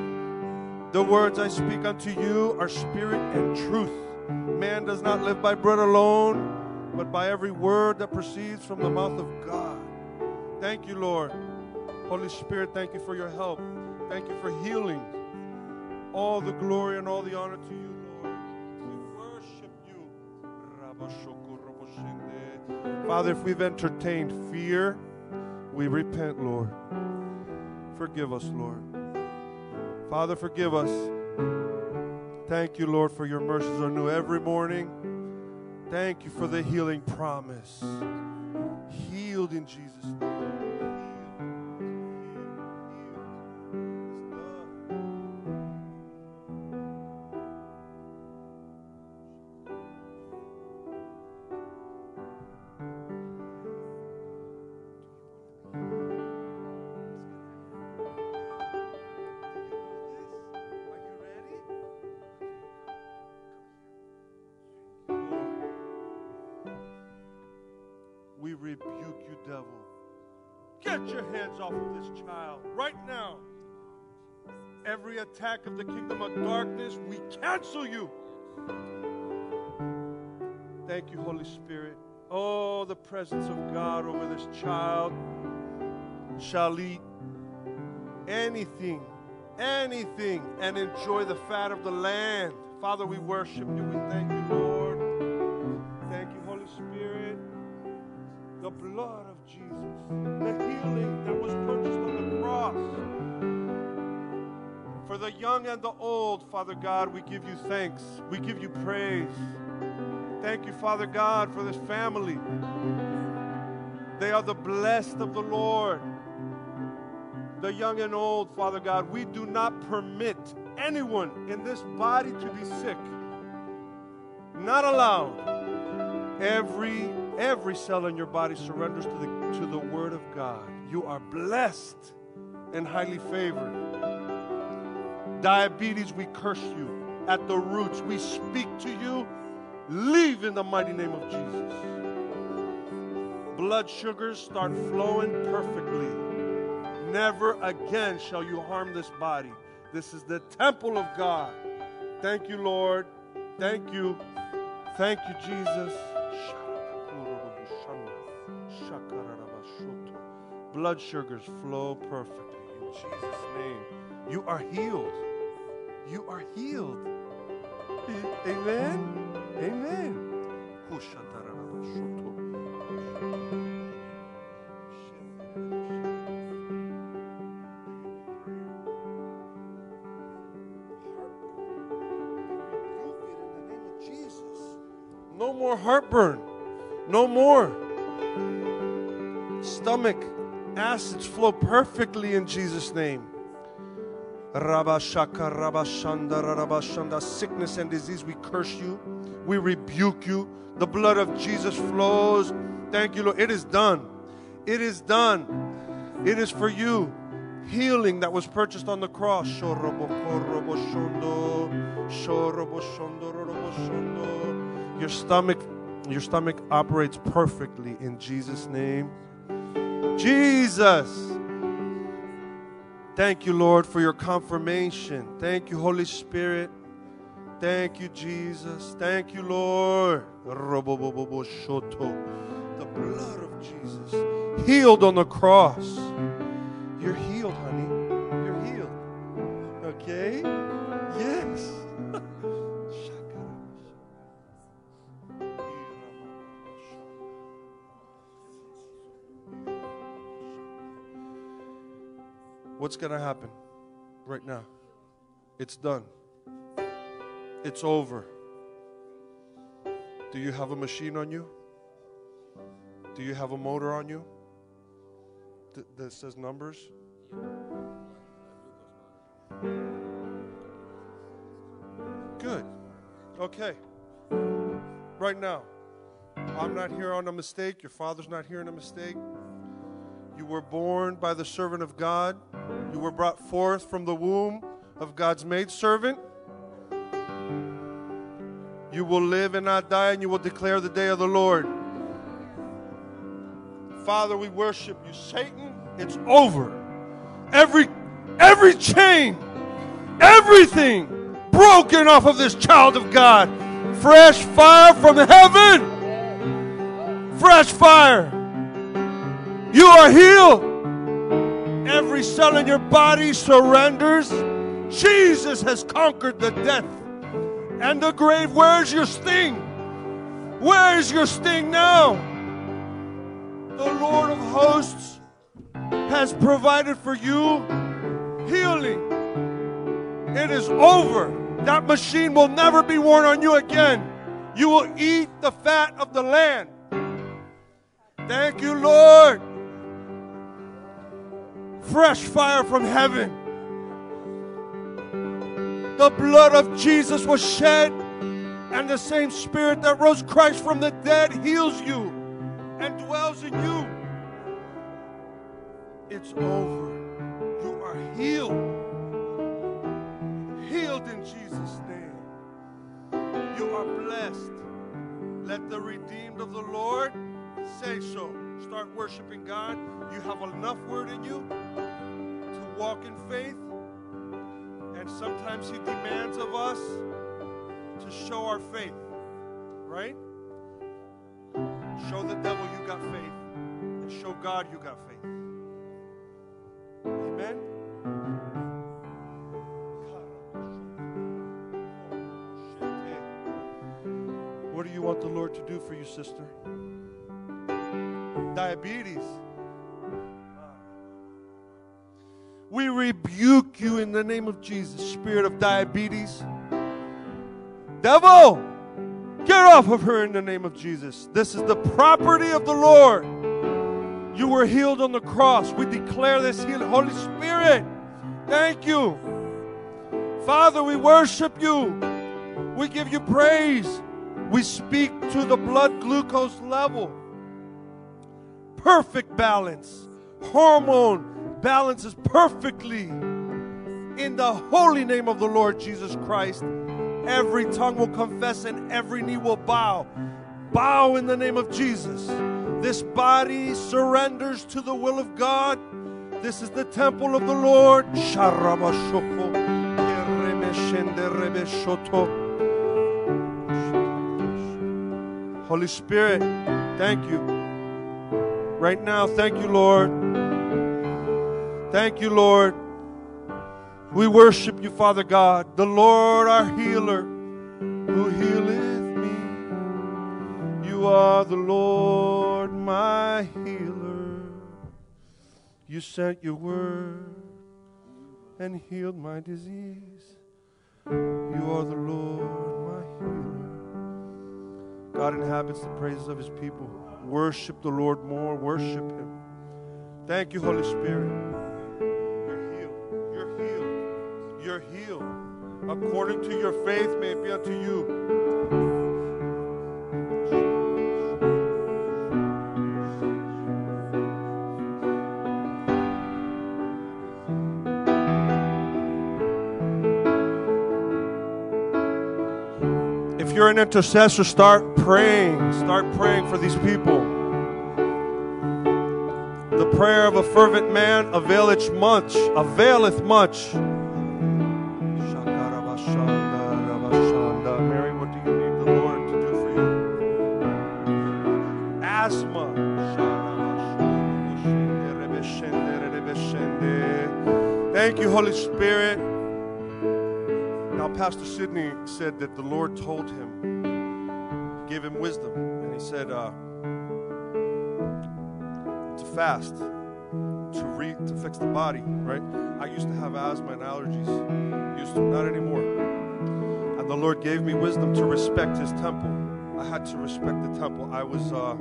The words I speak unto you are spirit and truth. Man does not live by bread alone, but by every word that proceeds from the mouth of God. Thank you, Lord. Holy Spirit, thank you for your help. Thank you for healing. All the glory and all the honor to you, Lord. We worship you. Father, if we've entertained fear, we repent, Lord. Forgive us, Lord. Father, forgive us. Thank you, Lord, for your mercies are new every morning. Thank you for the healing promise. Healed in Jesus' name. Right now. Every attack of the kingdom of darkness, we cancel you. Thank you, Holy Spirit. Oh, the presence of God over this child shall eat anything, anything, and enjoy the fat of the land. Father, we worship you. We thank young and the old, Father God, we give you thanks. We give you praise. Thank you, Father God, for this family. They are the blessed of the Lord the young and old, Father God. We do not permit anyone in this body to be sick. Not allowed. Every every cell in your body surrenders to the to the word of God. You are blessed and highly favored. Diabetes, we curse you. At the roots, we speak to you. Leave in the mighty name of Jesus. Blood sugars start flowing perfectly. Never again shall you harm this body. This is the temple of God. Thank you, Lord. Thank you. Thank you, Jesus. Blood sugars flow perfectly in Jesus' name. You are healed. You are healed. Amen. Amen. No more heartburn. No more. Stomach acids flow perfectly in Jesus' name. Rabashaka, Rabashanda, Rabashanda. Sickness and disease, we curse you. We rebuke you. The blood of Jesus flows. Thank you, Lord. It is done. It is done. It is for you. Healing that was purchased on the cross. Your stomach, your stomach operates perfectly in Jesus' name. Jesus. Thank you, Lord, for your confirmation. Thank you, Holy Spirit. Thank you, Jesus. Thank you, Lord. The blood of Jesus healed on the cross. You're healed, honey. You're healed. Okay? What's going to happen right now? It's done. It's over. Do you have a machine on you? Do you have a motor on you that, that says numbers? Good. Okay. Right now, I'm not here on a mistake. Your father's not here on a mistake. You were born by the servant of God. You were brought forth from the womb of God's maidservant. You will live and not die, and you will declare the day of the Lord. Father, we worship you. Satan, it's over. Every every chain, everything broken off of this child of God. Fresh fire from heaven. Fresh fire. You are healed. Every cell in your body surrenders. Jesus has conquered the death and the grave. Where's your sting? Where is your sting now? The Lord of hosts has provided for you healing. It is over. That machine will never be worn on you again. You will eat the fat of the land. Thank you, Lord. Fresh fire from heaven. The blood of Jesus was shed, and the same Spirit that rose Christ from the dead heals you and dwells in you. It's over. You are healed. Healed in Jesus' name. You are blessed. Let the redeemed of the Lord say so. Start worshiping God. You have enough word in you to walk in faith. And sometimes He demands of us to show our faith, right? Show the devil you got faith, and show God you got faith. Amen. What do you want the Lord to do for you, sister? Diabetes. We rebuke you in the name of Jesus, spirit of diabetes. Devil, get off of her in the name of Jesus. This is the property of the Lord. You were healed on the cross. We declare this healing. Holy Spirit, thank you. Father, we worship you. We give you praise. We speak to the blood glucose level. Perfect balance. Hormone balances perfectly. In the holy name of the Lord Jesus Christ, every tongue will confess and every knee will bow. Bow in the name of Jesus. This body surrenders to the will of God. This is the temple of the Lord. Holy Spirit, thank you. Right now, thank you, Lord. Thank you, Lord. We worship you, Father God, the Lord our healer, who healeth me. You are the Lord my healer. You sent your word and healed my disease. You are the Lord my healer. God inhabits the praises of his people. Worship the Lord more. Worship him. Thank you, Holy Spirit. You're healed. You're healed. You're healed. According to your faith, may it be unto you. You're an intercessor, start praying. Start praying for these people. The prayer of a fervent man availeth much. Availeth much. Mary, what do you need the Lord to do for you? Asthma. Thank you, Holy Spirit. Pastor Sidney said that the Lord told him, gave him wisdom, and he said, uh, to fast, to read, to fix the body, right? I used to have asthma and allergies. Used to, not anymore. And the Lord gave me wisdom to respect His temple. I had to respect the temple. I was, uh,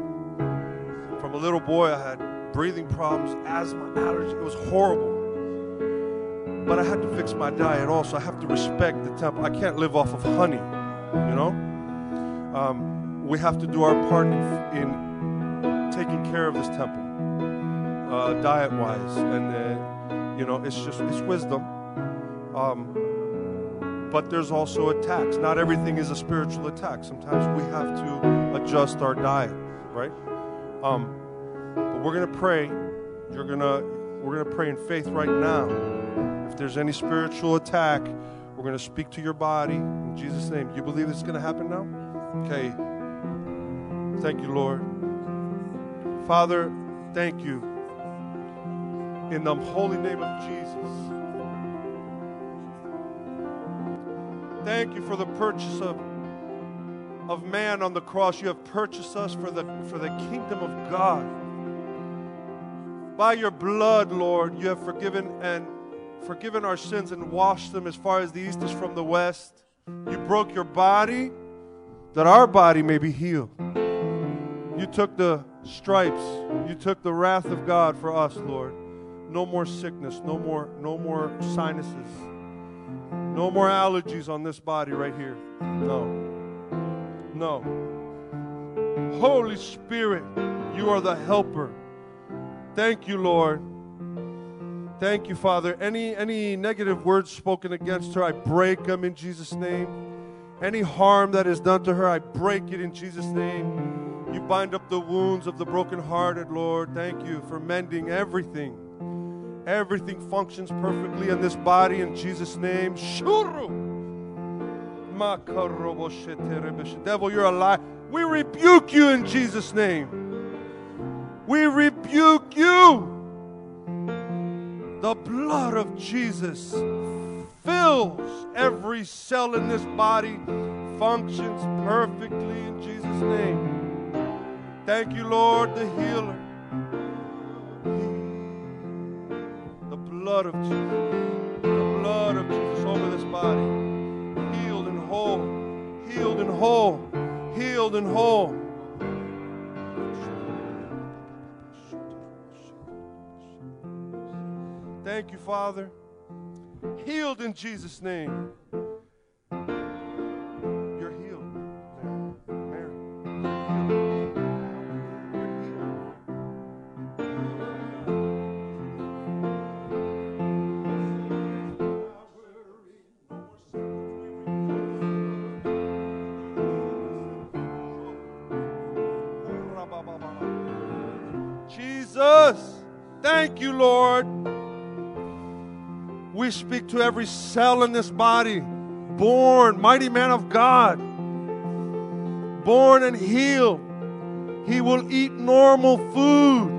from a little boy, I had breathing problems, asthma, allergies. It was horrible. But I had to fix my diet also. I have to respect the temple. I can't live off of honey, you know? Um, we have to do our part in, in taking care of this temple, uh, diet wise. And, uh, you know, it's just, it's wisdom. Um, but there's also attacks. Not everything is a spiritual attack. Sometimes we have to adjust our diet, right? Um, but we're gonna pray. You're gonna we're gonna pray in faith right now. If there's any spiritual attack, we're gonna speak to your body in Jesus' name. You believe it's gonna happen now? Okay. Thank you, Lord. Father, thank you. In the holy name of Jesus. Thank you for the purchase of, of man on the cross. You have purchased us for the, for the kingdom of God. By your blood, Lord, you have forgiven and forgiven our sins and washed them as far as the east is from the west. You broke your body that our body may be healed. You took the stripes, you took the wrath of God for us, Lord. No more sickness, no more no more sinuses. No more allergies on this body right here. No. No. Holy Spirit, you are the helper. Thank you, Lord. Thank you, Father. Any any negative words spoken against her, I break them in Jesus' name. Any harm that is done to her, I break it in Jesus' name. You bind up the wounds of the brokenhearted, Lord. Thank you for mending everything. Everything functions perfectly in this body in Jesus' name. Shuru. Devil, you're a lie. We rebuke you in Jesus' name. We rebuke you. The blood of Jesus fills every cell in this body, functions perfectly in Jesus' name. Thank you, Lord, the healer. The blood of Jesus. The blood of Jesus over this body. Healed and whole. Healed and whole. Healed and whole. Thank you, Father. Healed in Jesus' name. We speak to every cell in this body, born, mighty man of God, born and healed. He will eat normal food.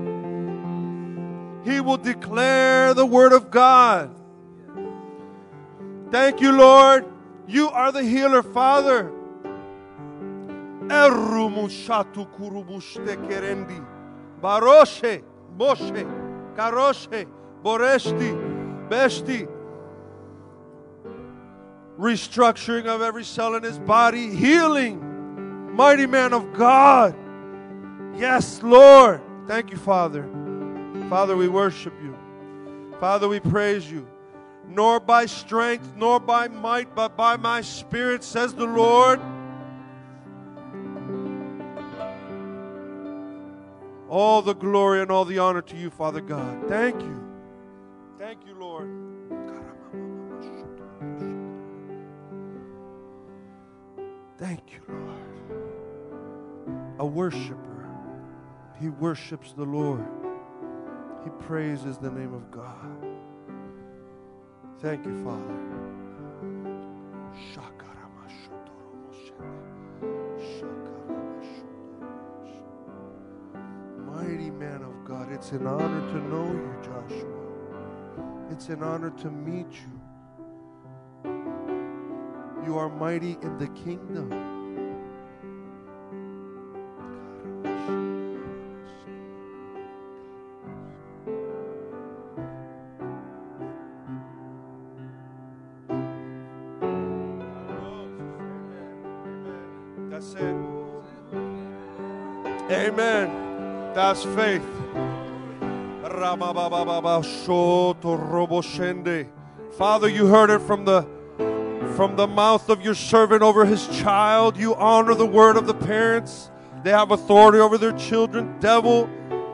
He will declare the word of God. Thank you, Lord. You are the healer, Father. Karoshe, Boreshti, Beshti. Restructuring of every cell in his body, healing. Mighty man of God. Yes, Lord. Thank you, Father. Father, we worship you. Father, we praise you. Nor by strength, nor by might, but by my spirit, says the Lord. All the glory and all the honor to you, Father God. Thank you. Thank you, Lord. Thank you, Lord. A worshiper, he worships the Lord, he praises the name of God. Thank you, Father. Mighty man of God, it's an honor to know you, Joshua. It's an honor to meet you. You are mighty in the kingdom. That's it. Amen. That's faith. Father, you heard it from the from the mouth of your servant over his child. You honor the word of the parents. They have authority over their children. Devil,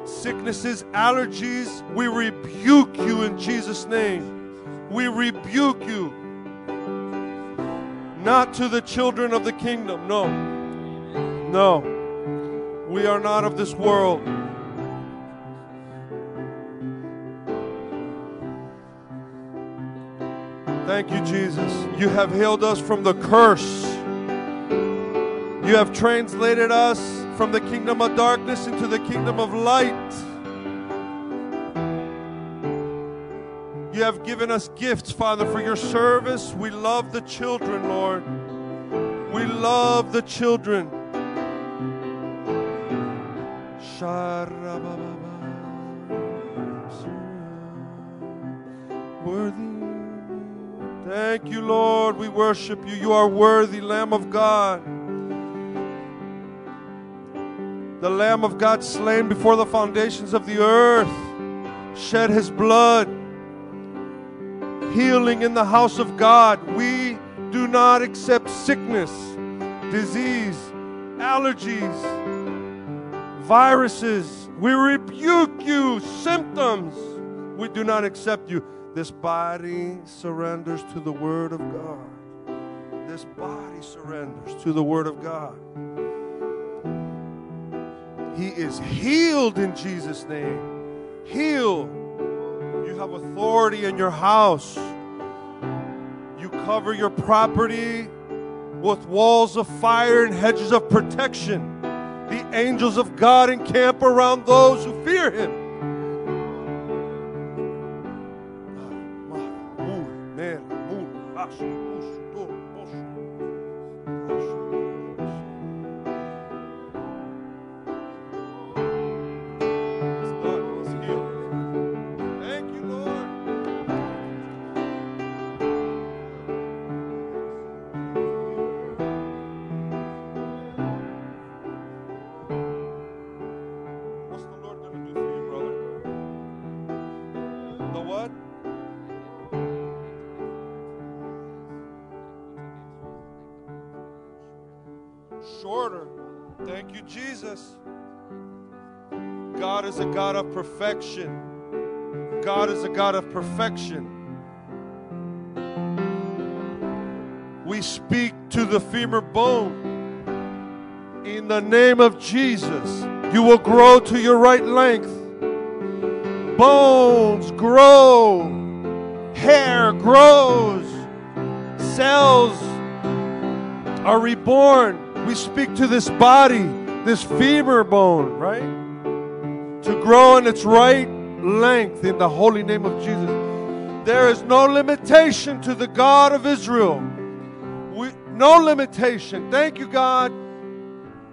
sicknesses, allergies, we rebuke you in Jesus' name. We rebuke you. Not to the children of the kingdom, no. No. We are not of this world. Thank you, Jesus. You have healed us from the curse. You have translated us from the kingdom of darkness into the kingdom of light. You have given us gifts, Father, for your service. We love the children, Lord. We love the children. Worthy. Thank you, Lord. We worship you. You are worthy, Lamb of God. The Lamb of God slain before the foundations of the earth, shed his blood, healing in the house of God. We do not accept sickness, disease, allergies, viruses. We rebuke you, symptoms. We do not accept you. This body surrenders to the Word of God. This body surrenders to the Word of God. He is healed in Jesus' name. Heal. You have authority in your house. You cover your property with walls of fire and hedges of protection. The angels of God encamp around those who fear Him. Thank perfection. God is a God of perfection. We speak to the femur bone. In the name of Jesus, you will grow to your right length. Bones grow, hair grows, cells are reborn. We speak to this body, this femur bone, right? To grow in its right length in the holy name of Jesus. There is no limitation to the God of Israel. We, no limitation. Thank you, God.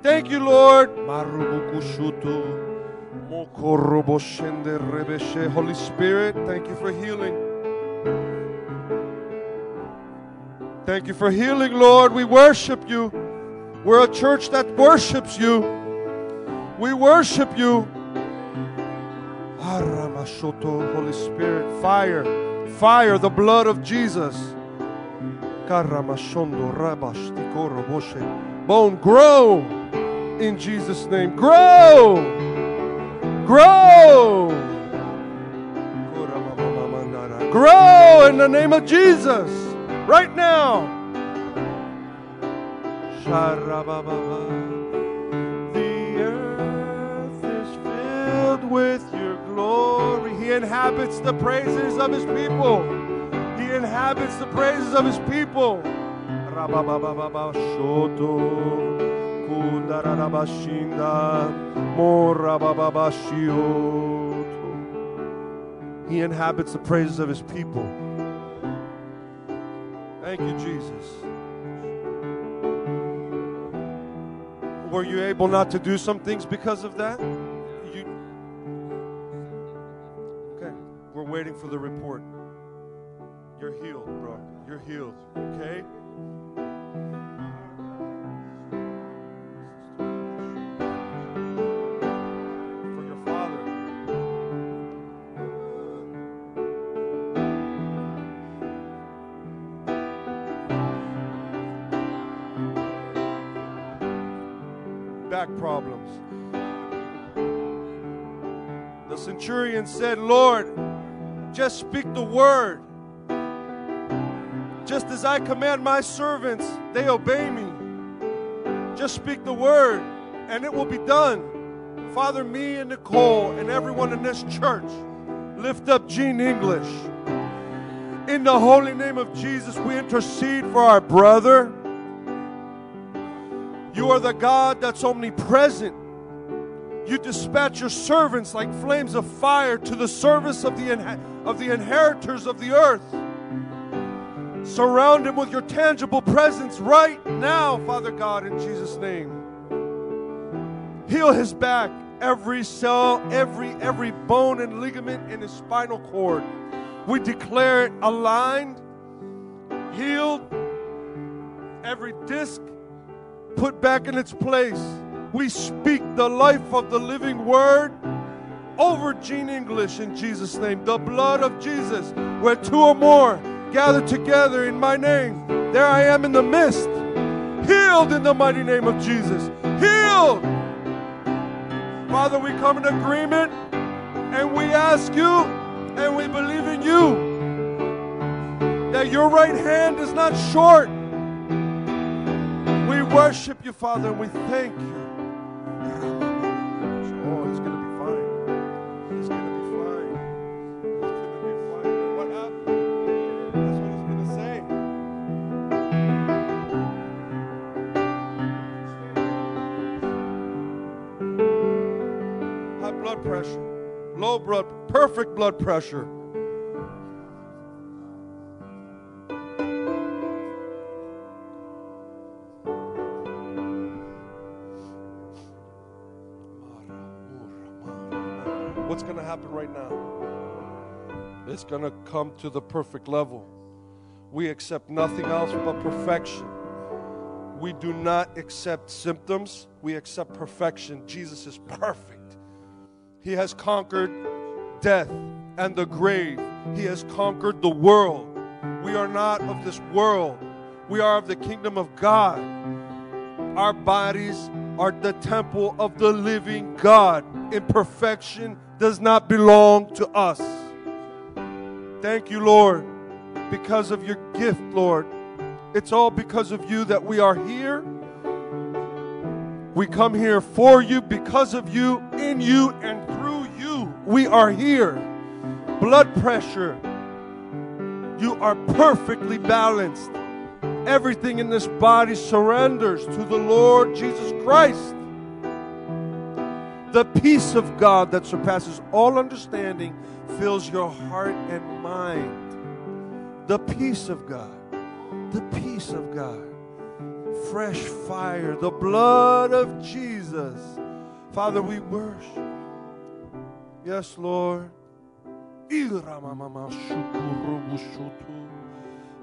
Thank you, Lord. Holy Spirit, thank you for healing. Thank you for healing, Lord. We worship you. We're a church that worships you. We worship you. Holy Spirit, fire, fire, the blood of Jesus. Bone, grow in Jesus' name. Grow, grow, grow in the name of Jesus right now. With your glory. He inhabits the praises of his people. He inhabits the praises of his people. He inhabits the praises of his people. Thank you, Jesus. Were you able not to do some things because of that? Waiting for the report. You're healed, bro. You're healed, okay? For your father. Back problems. The centurion said, Lord, just speak the word. Just as I command my servants, they obey me. Just speak the word, and it will be done. Father, me and Nicole and everyone in this church lift up Gene English. In the holy name of Jesus, we intercede for our brother. You are the God that's omnipresent. You dispatch your servants like flames of fire to the service of the, of the inheritors of the earth. Surround him with your tangible presence right now, Father God, in Jesus' name. Heal his back, every cell, every every bone and ligament in his spinal cord. We declare it aligned, healed, every disc put back in its place. We speak the life of the living word over Gene English in Jesus' name. The blood of Jesus, where two or more gather together in my name, there I am in the midst. Healed in the mighty name of Jesus. Healed. Father, we come in agreement and we ask you and we believe in you that your right hand is not short. We worship you, Father, and we thank you. Blood pressure, low blood, perfect blood pressure. Happen right now? It's going to come to the perfect level. We accept nothing else but perfection. We do not accept symptoms, we accept perfection. Jesus is perfect. He has conquered death and the grave, He has conquered the world. We are not of this world, we are of the kingdom of God. Our bodies are the temple of the living God. Imperfection does not belong to us. Thank you, Lord, because of your gift, Lord. It's all because of you that we are here. We come here for you, because of you, in you, and through you. We are here. Blood pressure, you are perfectly balanced. Everything in this body surrenders to the Lord Jesus Christ. The peace of God that surpasses all understanding fills your heart and mind. The peace of God. The peace of God. Fresh fire. The blood of Jesus. Father, we worship. Yes, Lord.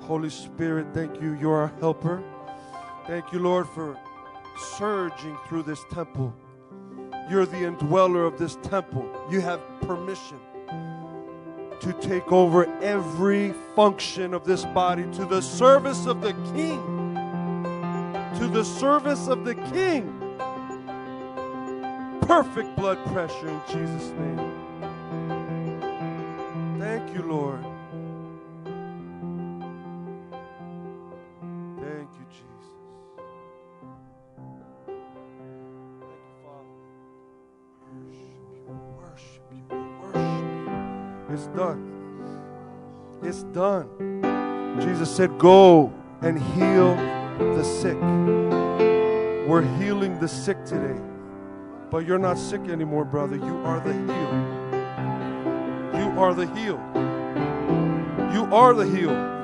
Holy Spirit, thank you. You're our helper. Thank you, Lord, for surging through this temple. You're the indweller of this temple. You have permission to take over every function of this body to the service of the King. To the service of the King. Perfect blood pressure in Jesus' name. Thank you, Lord. It's done. It's done. Jesus said, Go and heal the sick. We're healing the sick today. But you're not sick anymore, brother. You are the healed. You are the healed. You are the healed.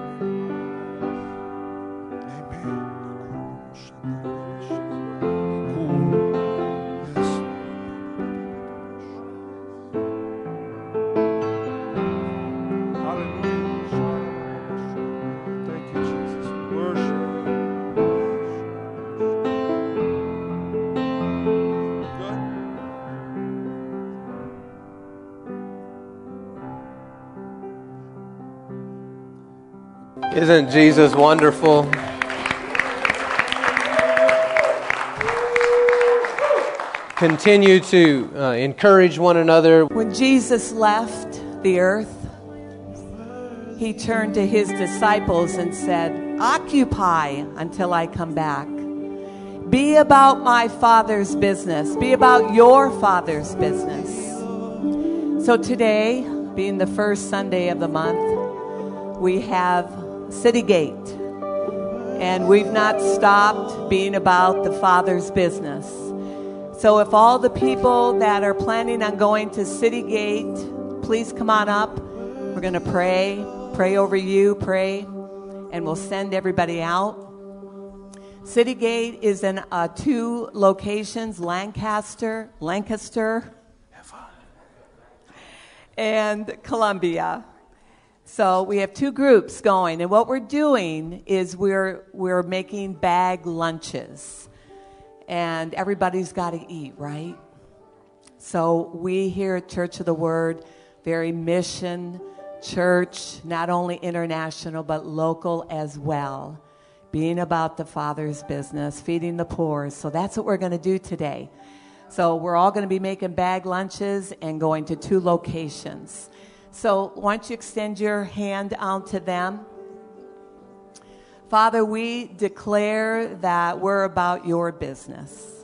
Jesus wonderful? Continue to uh, encourage one another. When Jesus left the earth, he turned to his disciples and said, Occupy until I come back. Be about my Father's business. Be about your Father's business. So today, being the first Sunday of the month, we have City Gate. And we've not stopped being about the Father's business. So if all the people that are planning on going to City Gate, please come on up. We're going to pray, pray over you, pray, and we'll send everybody out. City Gate is in uh, two locations Lancaster, Lancaster, and Columbia. So we have two groups going, and what we're doing is we're we're making bag lunches, and everybody's got to eat, right? So we here at Church of the Word, very mission church, not only international but local as well, being about the Father's business, feeding the poor. So that's what we're going to do today. So we're all going to be making bag lunches and going to two locations. So why don't you extend your hand out to them? Father, we declare that we're about your business.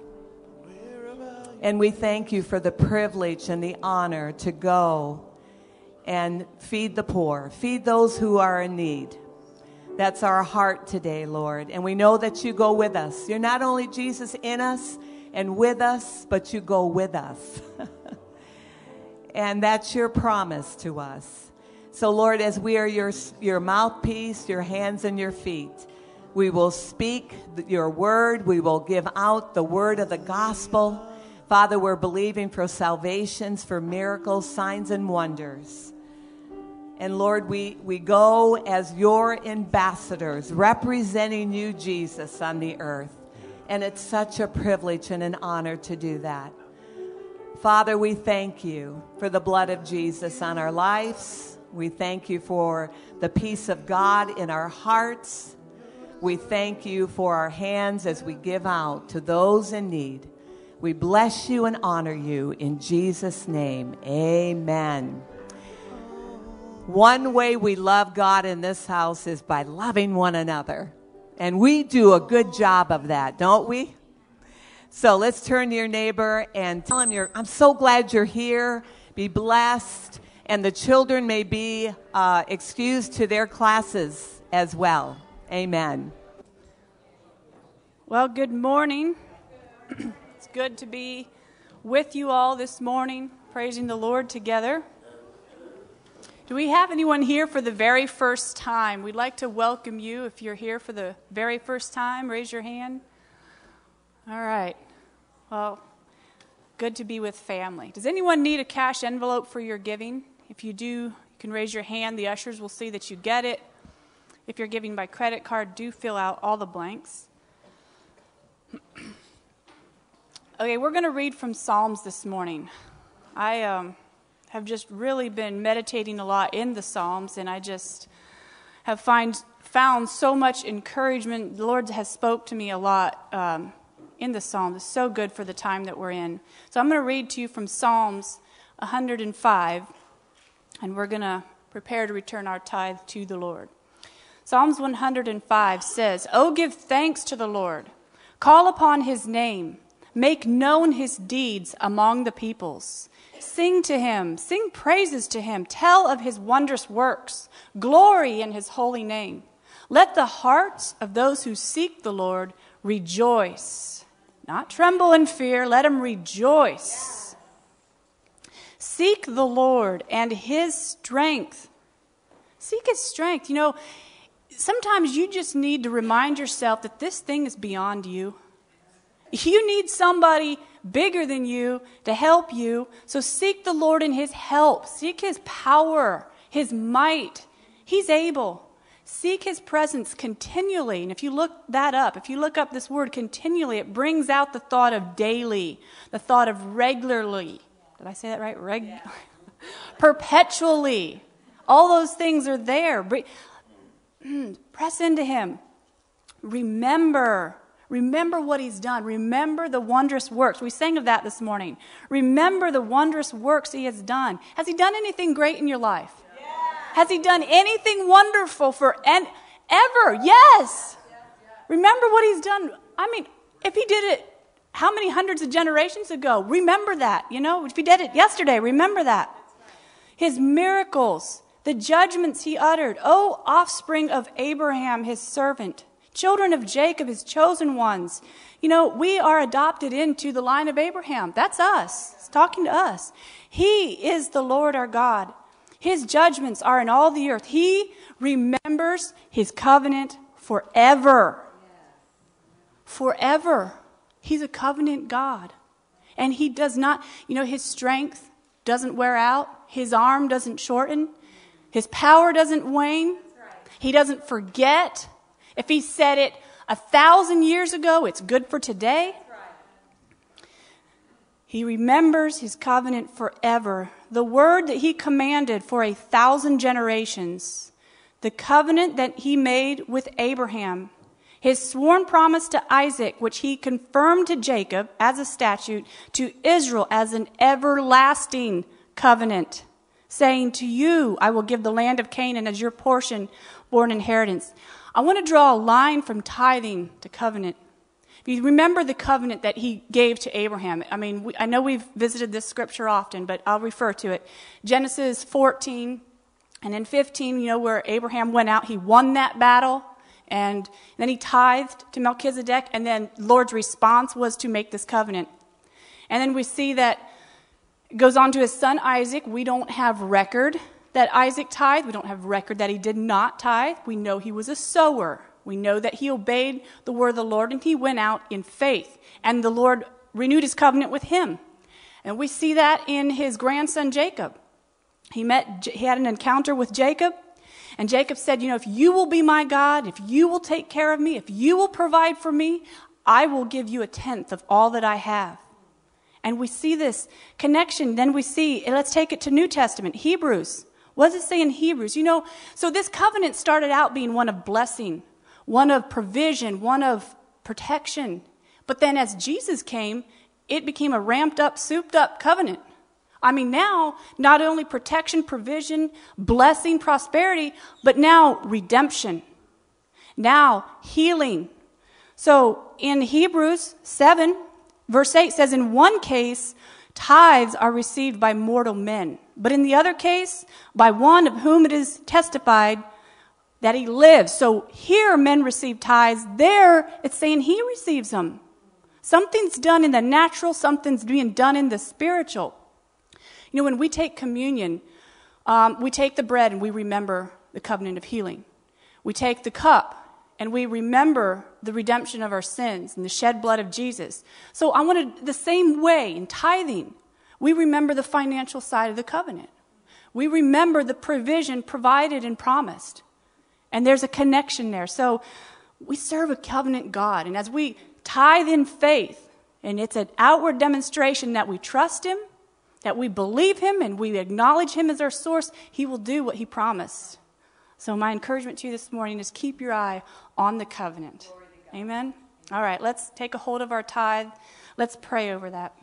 And we thank you for the privilege and the honor to go and feed the poor, feed those who are in need. That's our heart today, Lord. And we know that you go with us. You're not only Jesus in us and with us, but you go with us. And that's your promise to us. So, Lord, as we are your, your mouthpiece, your hands and your feet, we will speak your word. We will give out the word of the gospel. Father, we're believing for salvations, for miracles, signs, and wonders. And Lord, we, we go as your ambassadors, representing you, Jesus, on the earth. And it's such a privilege and an honor to do that. Father, we thank you for the blood of Jesus on our lives. We thank you for the peace of God in our hearts. We thank you for our hands as we give out to those in need. We bless you and honor you in Jesus' name. Amen. One way we love God in this house is by loving one another. And we do a good job of that, don't we? So let's turn to your neighbor and tell him you're, I'm so glad you're here. Be blessed. And the children may be uh, excused to their classes as well. Amen. Well, good morning. it's good to be with you all this morning, praising the Lord together. Do we have anyone here for the very first time? We'd like to welcome you. If you're here for the very first time, raise your hand. All right. Well, good to be with family. Does anyone need a cash envelope for your giving? If you do, you can raise your hand. The ushers will see that you get it. If you're giving by credit card, do fill out all the blanks. okay, we're going to read from Psalms this morning. I um, have just really been meditating a lot in the Psalms, and I just have find, found so much encouragement. The Lord has spoke to me a lot um, in the Psalms is so good for the time that we're in. So I'm going to read to you from Psalms 105, and we're going to prepare to return our tithe to the Lord. Psalms 105 says, Oh, give thanks to the Lord, call upon his name, Make known his deeds among the peoples. Sing to him, sing praises to him, tell of his wondrous works, glory in his holy name. Let the hearts of those who seek the Lord rejoice. Not tremble in fear, let him rejoice. Seek the Lord and his strength. Seek his strength. You know, sometimes you just need to remind yourself that this thing is beyond you. You need somebody bigger than you to help you. So seek the Lord in his help. Seek his power, his might. He's able. Seek his presence continually. And if you look that up, if you look up this word continually, it brings out the thought of daily, the thought of regularly. Did I say that right? Reg- yeah. Perpetually. All those things are there. Press into him. Remember Remember what he's done. Remember the wondrous works. We sang of that this morning. Remember the wondrous works he has done. Has he done anything great in your life? Has he done anything wonderful for en- ever? Yes. Remember what he's done. I mean, if he did it how many hundreds of generations ago, remember that. You know, if he did it yesterday, remember that. His miracles, the judgments he uttered. Oh, offspring of Abraham, his servant children of Jacob, his chosen ones. You know, we are adopted into the line of Abraham. That's us. It's talking to us. He is the Lord our God. His judgments are in all the earth. He remembers his covenant forever. Forever. He's a covenant God. And he does not, you know, his strength doesn't wear out, his arm doesn't shorten, his power doesn't wane, he doesn't forget. If he said it a thousand years ago, it's good for today. He remembers his covenant forever. The word that he commanded for a thousand generations. The covenant that he made with Abraham. His sworn promise to Isaac, which he confirmed to Jacob as a statute, to Israel as an everlasting covenant, saying, To you I will give the land of Canaan as your portion, born inheritance. I want to draw a line from tithing to covenant. If you remember the covenant that he gave to Abraham, I mean, we, I know we've visited this scripture often, but I'll refer to it. Genesis 14 and in 15, you know, where Abraham went out, he won that battle, and then he tithed to Melchizedek, and then Lord's response was to make this covenant. And then we see that it goes on to his son Isaac. We don't have record that Isaac tithed. We don't have record that he did not tithe. We know he was a sower. We know that he obeyed the word of the Lord and he went out in faith. And the Lord renewed his covenant with him. And we see that in his grandson Jacob. He met, he had an encounter with Jacob. And Jacob said, You know, if you will be my God, if you will take care of me, if you will provide for me, I will give you a tenth of all that I have. And we see this connection. Then we see, let's take it to New Testament, Hebrews. What does it say in Hebrews? You know, so this covenant started out being one of blessing, one of provision, one of protection. But then as Jesus came, it became a ramped up, souped up covenant. I mean, now, not only protection, provision, blessing, prosperity, but now redemption. Now, healing. So in Hebrews 7, verse 8 says, In one case, tithes are received by mortal men. But in the other case, by one of whom it is testified that he lives. So here men receive tithes. There it's saying he receives them. Something's done in the natural, something's being done in the spiritual. You know, when we take communion, um, we take the bread and we remember the covenant of healing. We take the cup and we remember the redemption of our sins and the shed blood of Jesus. So I wanted the same way in tithing. We remember the financial side of the covenant. We remember the provision provided and promised. And there's a connection there. So we serve a covenant God. And as we tithe in faith, and it's an outward demonstration that we trust Him, that we believe Him, and we acknowledge Him as our source, He will do what He promised. So, my encouragement to you this morning is keep your eye on the covenant. Amen? All right, let's take a hold of our tithe. Let's pray over that.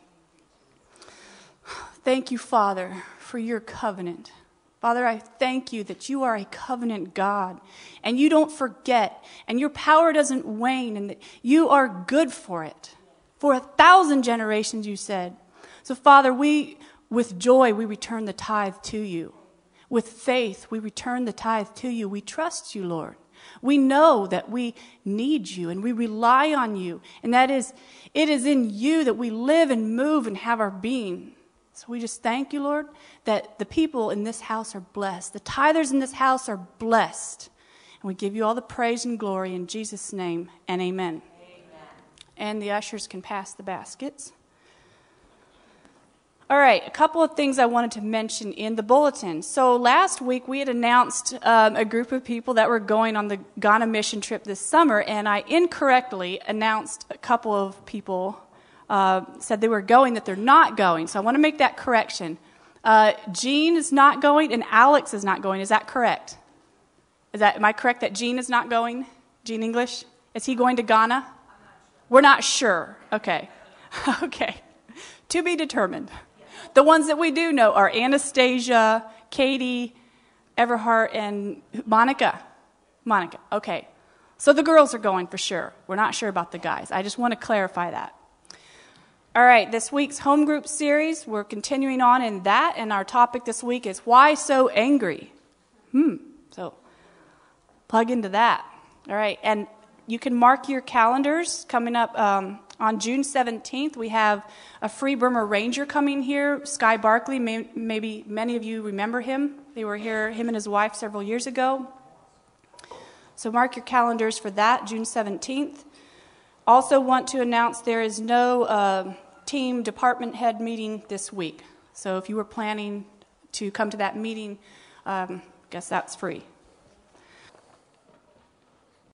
Thank you, Father, for your covenant. Father, I thank you that you are a covenant God and you don't forget and your power doesn't wane and that you are good for it. For a thousand generations, you said. So, Father, we, with joy, we return the tithe to you. With faith, we return the tithe to you. We trust you, Lord. We know that we need you and we rely on you. And that is, it is in you that we live and move and have our being. So we just thank you, Lord, that the people in this house are blessed. The tithers in this house are blessed. And we give you all the praise and glory in Jesus' name and amen. amen. And the ushers can pass the baskets. All right, a couple of things I wanted to mention in the bulletin. So last week we had announced um, a group of people that were going on the Ghana mission trip this summer, and I incorrectly announced a couple of people uh, said they were going that they're not going. So I want to make that correction. Uh, Jean is not going, and Alex is not going. Is that correct? Is that am I correct that Jean is not going? Jean English is he going to Ghana? We're not sure. Okay, okay, to be determined. The ones that we do know are Anastasia, Katie, Everhart, and Monica. Monica, okay. So the girls are going for sure. We're not sure about the guys. I just want to clarify that. All right, this week's home group series, we're continuing on in that, and our topic this week is Why So Angry? Hmm, so plug into that. All right, and you can mark your calendars coming up um, on June 17th, we have a Free Burma Ranger coming here, Sky Barkley. May, maybe many of you remember him. They were here, him and his wife, several years ago. So mark your calendars for that, June 17th. Also, want to announce there is no uh, team department head meeting this week. So if you were planning to come to that meeting, um, guess that's free.